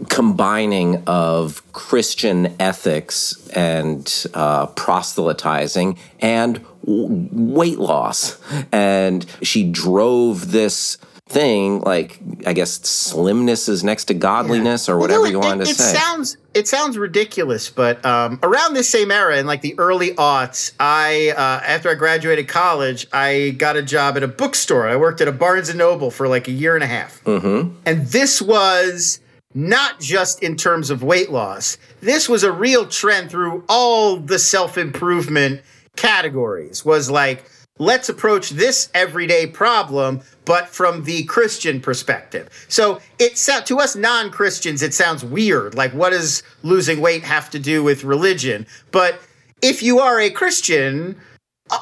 combining of Christian ethics and uh, proselytizing and w- weight loss. And she drove this thing like i guess slimness is next to godliness or whatever Well, you it- wanted it, to it say sounds it sounds ridiculous, but um, around this same era, in like the early aughts, I uh, after I graduated college, I got a job at a bookstore. I worked at a Barnes and Noble for like a year and a half, mm-hmm. and this was not just in terms of weight loss. This was a real trend through all the self improvement categories. Was like let's approach this everyday problem but from the christian perspective. So it to us non-christians it sounds weird like what does losing weight have to do with religion? But if you are a christian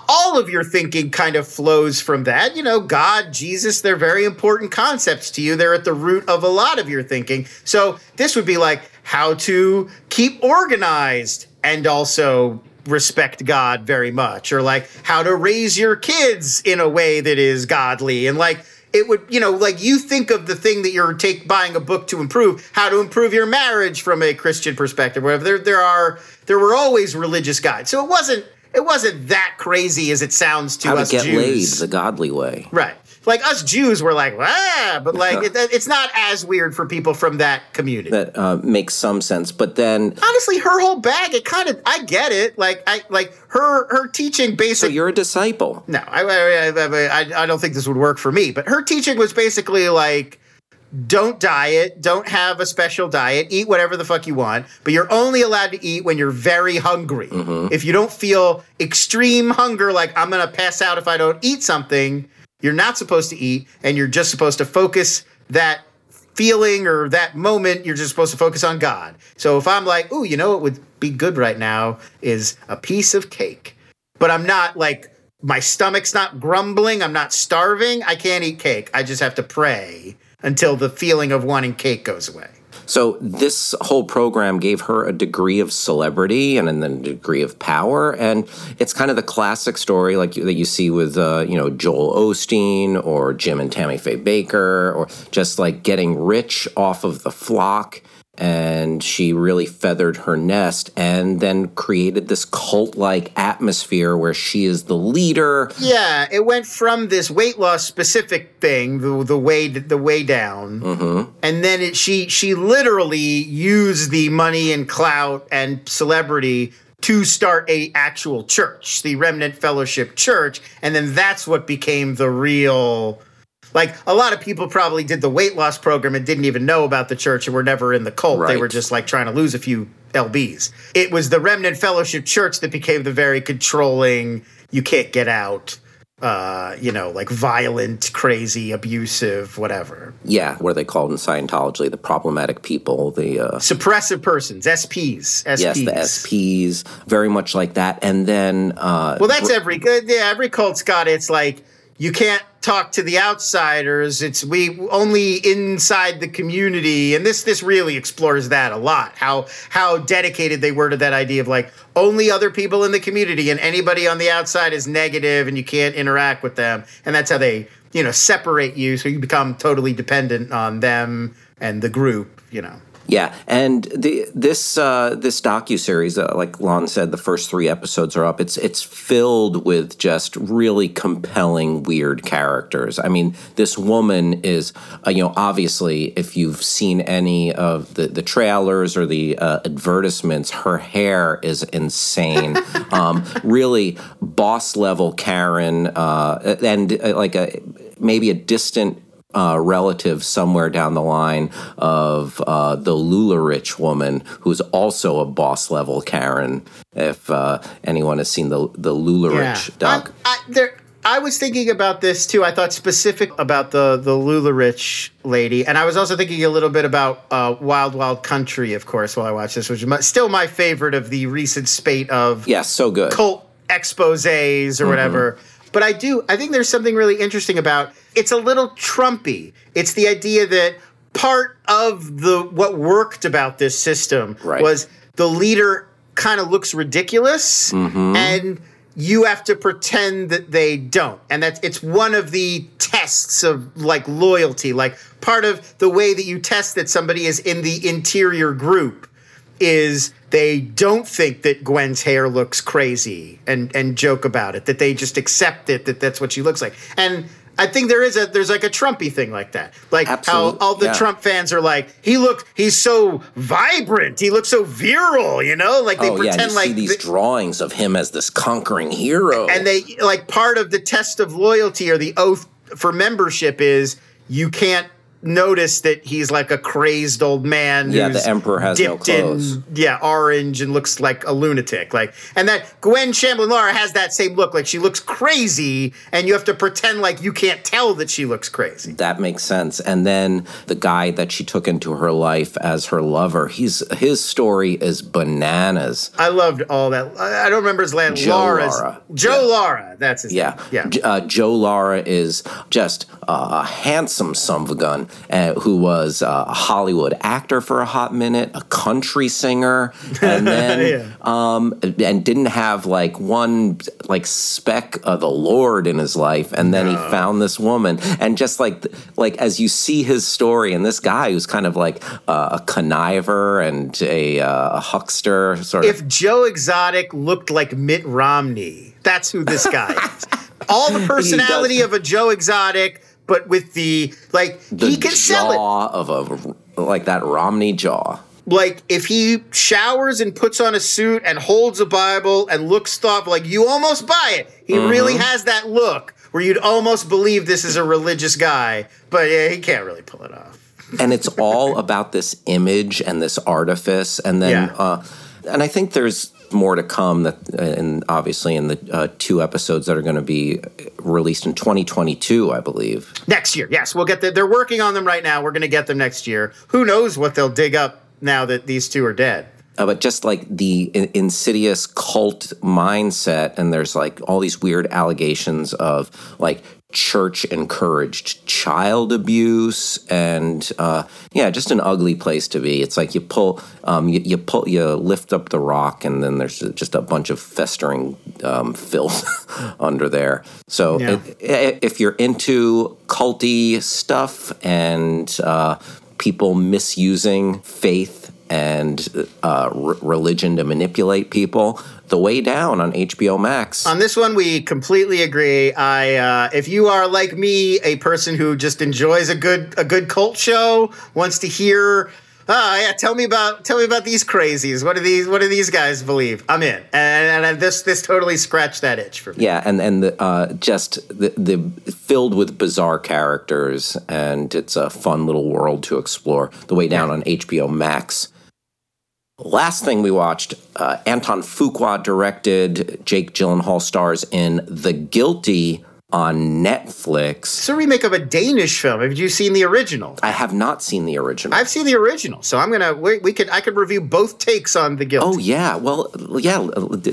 all of your thinking kind of flows from that. You know god jesus they're very important concepts to you. They're at the root of a lot of your thinking. So this would be like how to keep organized and also respect God very much, or like how to raise your kids in a way that is godly. And like it would, you know, like you think of the thing that you're take buying a book to improve, how to improve your marriage from a Christian perspective, whatever. There there are there were always religious guides. So it wasn't it wasn't that crazy as it sounds to how to us get laid the godly way Right. Like us Jews were like, ah, but like it, it's not as weird for people from that community. that uh, makes some sense but then Honestly, her whole bag, it kind of, I get it. Like, I like her her teaching basically. so you're a disciple no, I, I, I, I, I don't think this would work for me. But her teaching was basically like, don't diet, don't have a special diet, eat whatever the fuck you want, but you're only allowed to eat when you're very hungry. If you don't feel extreme hunger, like I'm gonna pass out if I don't eat something, you're not supposed to eat, and you're just supposed to focus that feeling or that moment, you're just supposed to focus on God. So if I'm like, ooh, you know what would be good right now is a piece of cake, but I'm not like, my stomach's not grumbling, I'm not starving, I can't eat cake. I just have to pray until the feeling of wanting cake goes away. So this whole program gave her a degree of celebrity and then a degree of power, and it's kind of the classic story like that you see with uh, you know Joel Osteen or Jim and Tammy Faye Bakker, or just like getting rich off of the flock. And she really feathered her nest, and then created this cult-like atmosphere where she is the leader. Yeah, it went from this weight loss specific thing, the, the way the way down, mm-hmm. and then it, she she literally used the money and clout and celebrity to start a actual church, the Remnant Fellowship Church, and then that's what became the real. Like a lot of people probably did the weight loss program and didn't even know about the church and were never in the cult. They were just like trying to lose a few lbs. It was the Remnant Fellowship Church that became the very controlling. You can't get out. Uh, you know, like violent, crazy, abusive, whatever. Yeah, what are they called in Scientology? The problematic people, the uh, Suppressive persons, SPs. SPs. yes, the SPs, very much like that. And then uh, Well, that's every good. Yeah, every cult's got it. It's like you can't talk to the outsiders. It's we only inside the community, and this this really explores that a lot. How how dedicated they were to that idea of like only other people in the community, and anybody on the outside is negative, and you can't interact with them. And that's how they you know separate you, so you become totally dependent on them and the group. You know. Yeah, and the this uh, this docu series, uh, like Lon said, the first three episodes are up. It's it's filled with just really compelling, weird characters. I mean, this woman is, uh, you know, obviously, if you've seen any of the the trailers or the uh, advertisements, her hair is insane. um, really, boss level Karen, uh, and uh, like a maybe a distant uh, relative somewhere down the line of uh, the LuLaRich woman, who's also a boss level Karen. If uh, anyone has seen the the LuLaRich doc, I'm- I, there, I was thinking about this too. I thought specific about the the LuLaRich lady, and I was also thinking a little bit about uh, Wild Wild Country, of course, while I watched this, which is my, still my favorite of the recent spate of yeah, so good. cult exposes or whatever. But I do, I think there's something really interesting about it's a little Trumpy. It's the idea that part of the what worked about this system Right. was the leader kind of looks ridiculous mm-hmm. and you have to pretend that they don't. And that's it's one of the tests of like loyalty. Like part of the way that you test that somebody is in the interior group is they don't think that Gwen's hair looks crazy and and joke about it that they just accept it that that's what she looks like. And I think there is a there's like a Trumpy thing like that. Like Absolute- how all the yeah. Trump fans are like he look he's so vibrant he looks so virile you know? Like they oh yeah, pretend you like see these th- drawings of him as this conquering hero, and they like part of the test of loyalty or the oath for membership is you can't notice that he's like a crazed old man Yeah, the emperor has no dipped in, clothes. yeah orange and looks like a lunatic like and that gwen shamblin lara has that same look like she looks crazy and you have to pretend like you can't tell that she looks crazy That makes sense. And then the guy that she took into her life as her lover, he's his story is bananas. i loved all that i I don't remember his last Joe Lara's, Lara. joe Yeah. lara that's his Yeah, name yeah Uh, Joe Lara is just a handsome son of a gun, uh, who was uh, a Hollywood actor for a hot minute, a country singer, and then um, and didn't have like one like speck of the Lord in his life, and then he found this woman, and just like like as you see his story, and this guy who's kind of like uh, a conniver and a, uh, a huckster, sort of. if Joe Exotic looked like Mitt Romney, that's who this guy is. All the personality of a Joe Exotic, but with the like the he can sell it. jaw of a like that Romney jaw. Like if he showers and puts on a suit and holds a Bible and looks thoughtful, like you almost buy it. He Mm-hmm. really has that look where you'd almost believe this is a religious guy, but yeah, he can't really pull it off. and it's all about this image and this artifice and then Yeah. uh, and i think there's more to come that and obviously in the uh, two episodes that are going to be released in 2022 i believe Next year, yes, we'll get the, They're working on them right now. We're going to get them next year. Who knows what they'll dig up now that these two are dead? uh, but just like the in- insidious cult mindset and there's like all these weird allegations of like church encouraged child abuse and uh, yeah just an ugly place to be it's like you pull um, you, you pull you lift up the rock and then there's just a bunch of festering um, filth under there so Yeah. it, i- if you're into culty stuff and uh, people misusing faith and uh, r- religion to manipulate people. The Way Down on HBO Max. On this one, we completely agree. I, uh, if you are like me, a person who just enjoys a good a good cult show, wants to hear, ah, yeah, tell me about tell me about these crazies. What do these What do these guys believe? I'm in, and, and this this totally scratched that itch for me. yeah, and and the, uh, just the, the filled with bizarre characters, and it's a fun little world to explore. The Way Down on HBO Max. Last thing we watched, uh, Anton Fuqua directed, Jake Gyllenhaal stars in The Guilty on Netflix. It's a remake of a Danish film. Have you seen the original? I have not seen the original. I've seen the original, so I'm gonna we, we could I could review both takes on the guilt. Oh yeah, well yeah.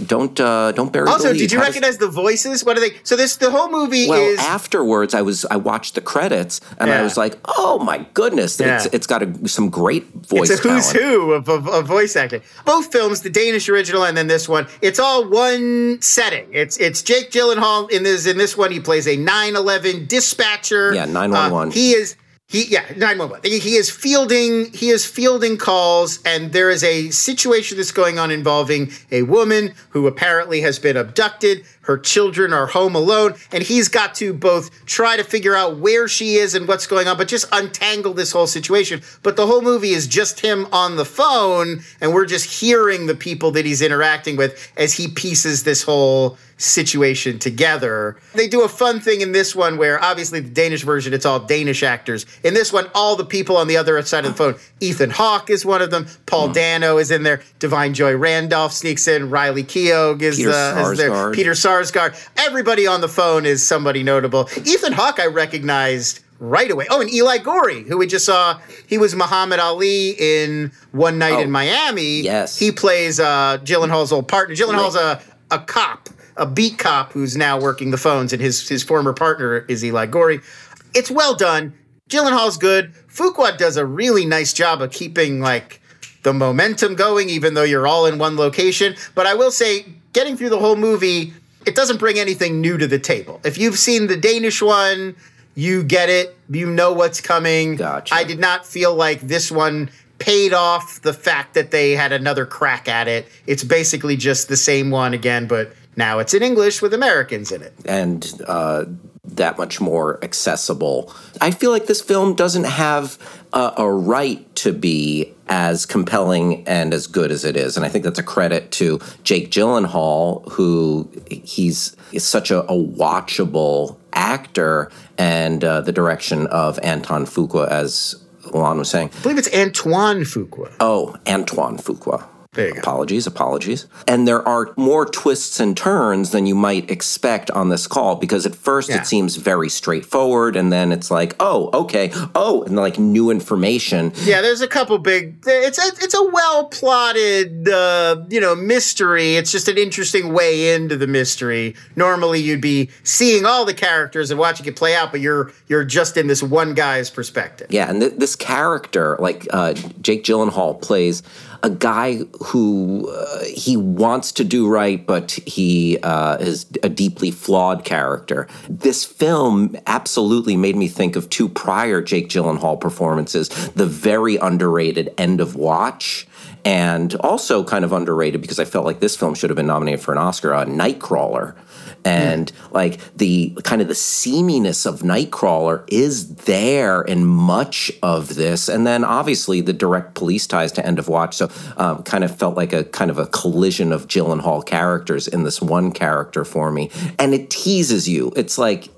Don't uh, don't bury. Also, did you How does- recognize the voices? What are they? So this the whole movie Well, is afterwards, I was I watched the credits and I was like, oh my goodness, it's it's got a, some great voice. It's a who's talent. who of, of, of voice acting. Both films, the Danish original and then this one, it's all one setting. It's it's Jake Gyllenhaal in this in this one. He plays a 9/11 dispatcher. Yeah, 911. Uh, he is He yeah, 911. He, he is fielding he is fielding calls and there is a situation that's going on involving a woman who apparently has been abducted. Her children are home alone and he's got to both try to figure out where she is and what's going on but just untangle this whole situation. But the whole movie is just him on the phone and we're just hearing the people that he's interacting with as he pieces this whole situation together. They do a fun thing in this one where obviously the Danish version, it's all Danish actors. In this one, all the people on the other side of the phone, Ethan Hawke is one of them, Paul Hmm. Dano is in there, Da'Vine Joy Randolph sneaks in, Riley Keough is, Peter uh, is there, Peter Sarsgaard. Everybody on the phone is somebody notable. Ethan Hawke, I recognized right away. Oh, and Eli Goree, who we just saw, he was Muhammad Ali in One Night Oh, in Miami. yes. He plays uh, Gyllenhaal's old partner. Gyllenhaal's a, a cop, a beat cop who's now working the phones, and his his former partner is Eli Goree. It's well done. Gyllenhaal's good. Fuqua does a really nice job of keeping like the momentum going, even though you're all in one location. But I will say, getting through the whole movie, it doesn't bring anything new to the table. If you've seen the Danish one, you get it. You know what's coming. Gotcha. I did not feel like this one paid off the fact that they had another crack at it. It's basically just the same one again, but now it's in English with Americans in it. and uh, that much more accessible. I feel like this film doesn't have a, a right to be as compelling and as good as it is, and I think that's a credit to Jake Gyllenhaal, who he's is such a, a watchable actor, and uh, the direction of Anton Fuqua, as Lon was saying. I believe it's Antoine Fuqua. Oh, Antoine Fuqua. You go. Apologies, apologies. And there are more twists and turns than you might expect on this call because at first Yeah. it seems very straightforward and then it's like, oh, okay, oh, and like new information. Yeah, there's a couple big. It's a it's a well plotted, uh, you know, mystery. It's just an interesting way into the mystery. Normally, you'd be seeing all the characters and watching it play out, but you're you're just in this one guy's perspective. Yeah, and th- this character, like uh, Jake Gyllenhaal, plays a guy who uh, he wants to do right, but he uh, is a deeply flawed character. This film absolutely made me think of two prior Jake Gyllenhaal performances: the very underrated End of Watch. And also kind of underrated because I felt like this film should have been nominated for an Oscar, uh, Nightcrawler and like the kind of the seaminess of Nightcrawler is there in much of this, and then obviously the direct police ties to End of Watch. So um, kind of felt like a kind of a collision of Gyllenhaal characters in this one character for me, and it teases you. It's like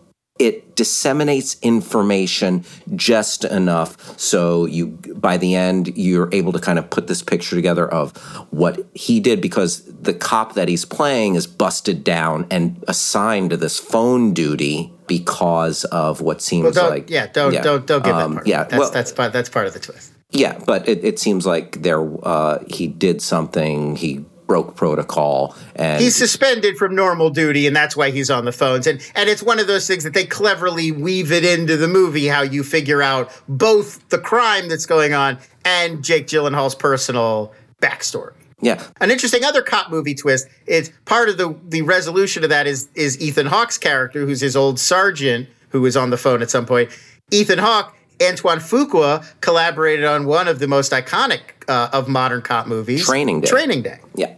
it disseminates information just enough so you by the end you're able to kind of put this picture together of what he did because the cop that he's playing is busted down and assigned to this phone duty because of what seems Well, like yeah, don't don't don't give um, that part. yeah that's well, that's part that's part of the twist. yeah but it, it seems like there uh, he did something he broke protocol and He's suspended from normal duty, and that's why he's on the phones. And and it's one of those things that they cleverly weave it into the movie, how you figure out both the crime that's going on and Jake Gyllenhaal's personal backstory. yeah An interesting other cop movie twist is part of the the resolution of that is is Ethan Hawke's character, who's his old sergeant, who is on the phone at some point. Ethan Hawke, Antoine Fuqua collaborated on one of the most iconic uh, of modern cop movies, Training Day. Training Day. Yeah.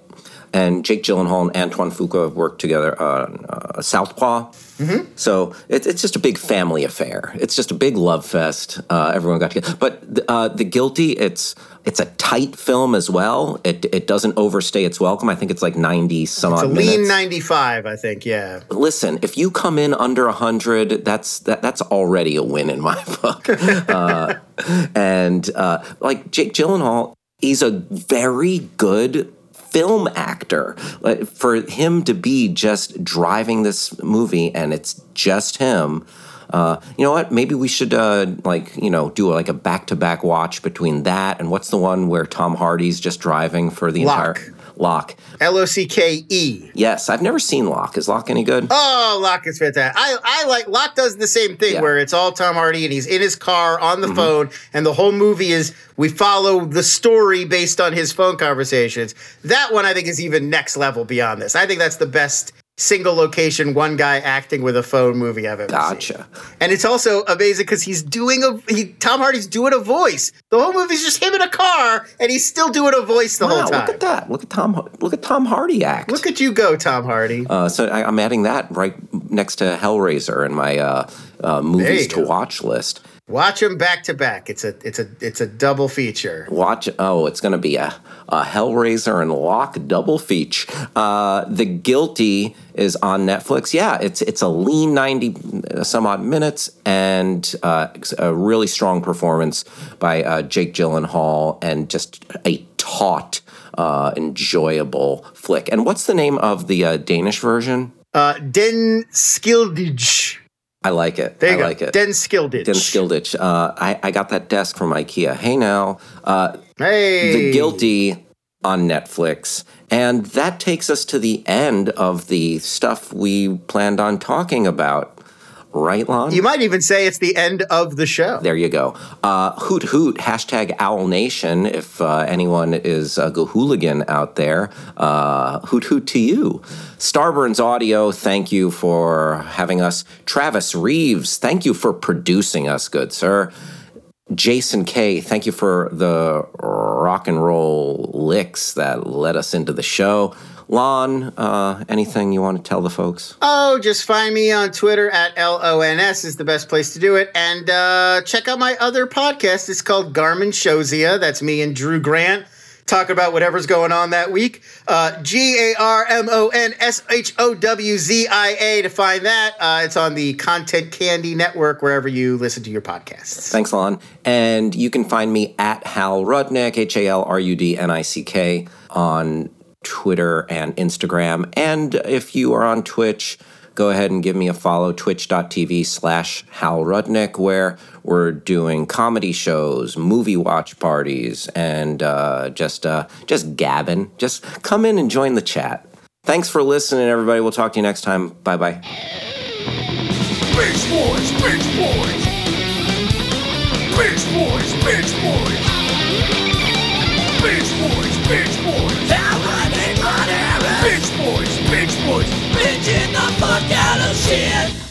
And Jake Gyllenhaal and Antoine Fuqua have worked together on uh, Southpaw. Mm-hmm. So it, it's just a big family affair. It's just a big love fest. Uh, everyone got together. But the, uh, the Guilty, it's it's a tight film as well. It it doesn't overstay its welcome. I think it's like ninety some It's a lean minutes. 95, I think, yeah. Listen, if you come in under hundred, that's that, that's already a win in my book. uh, and uh, like Jake Gyllenhaal, he's a very good film actor. For him to be just driving this movie and it's just him. Uh, you know what? Maybe we should uh, like you know do like a back to back watch between that and what's the one where Tom Hardy's just driving for the Locke. entire Locke. L O C K E. Yes, I've never seen Locke. Is Locke any good? Oh, Locke is fantastic. I, I like Locke does the same thing Yeah. where it's all Tom Hardy and he's in his car on the mm-hmm. phone, and the whole movie is we follow the story based on his phone conversations. That one I think is even next level beyond this. I think that's the best single location, one guy acting with a phone movie I've ever seen. Gotcha. And it's also amazing because he's doing a he Tom Hardy's doing a voice. The whole movie's just him in a car, and he's still doing a voice the Wow, whole time. look at that. Look at Tom. Look at Tom Hardy act. Look at you go, Tom Hardy. Uh, so I, I'm adding that right next to Hellraiser in my uh, uh, movies to go. watch list. Watch them back to back. It's a it's a it's a double feature. Watch. Oh, it's going to be a, a Hellraiser and Locke double feature. Uh, the Guilty is on Netflix. Yeah, it's it's a lean ninety uh, some odd minutes and uh, a really strong performance by uh, Jake Gyllenhaal and just a taut, uh, enjoyable flick. And what's the name of the uh, Danish version? Uh, Den skyldige. I like it. There you I go. like it. Den skyldige. Den Skilditch. Uh, I, I got that desk from IKEA. Hey now, uh, Hey. The Guilty on Netflix. And that takes us to the end of the stuff we planned on talking about. Right, Lon? You might even say it's the end of the show. There you go. Uh, hoot hoot, hashtag Owl Nation. If uh, anyone is a Gahooligan out there, uh, hoot hoot to you. Starburns Audio, thank you for having us. Travis Reeves, thank you for producing us, good sir. Jason K, thank you for the rock and roll licks that led us into the show. Lon, uh, anything you want to tell the folks? Oh, just find me on Twitter at LONS is the best place to do it. And uh, check out my other podcast. It's called Garmon Showzia. That's me and Drew Grant. Talk about whatever's going on that week. Uh, G A R M O N S H O W Z I A to find that. Uh, it's on the Content Candy Network, wherever you listen to your podcasts. Thanks, Lon. And you can find me at Hal Rudnick, H A L R U D N I C K, on Twitter and Instagram. And if you are on Twitch, go ahead and give me a follow, twitch.tv slash Hal Rudnick, where we're doing comedy shows, movie watch parties, and uh, just, uh, just gabbing. Just come in and join the chat. Thanks for listening, everybody. We'll talk to you next time. Bye bye. Beach Boys, Beach Boys. Beach Boys, Beach Boys. gallows shit.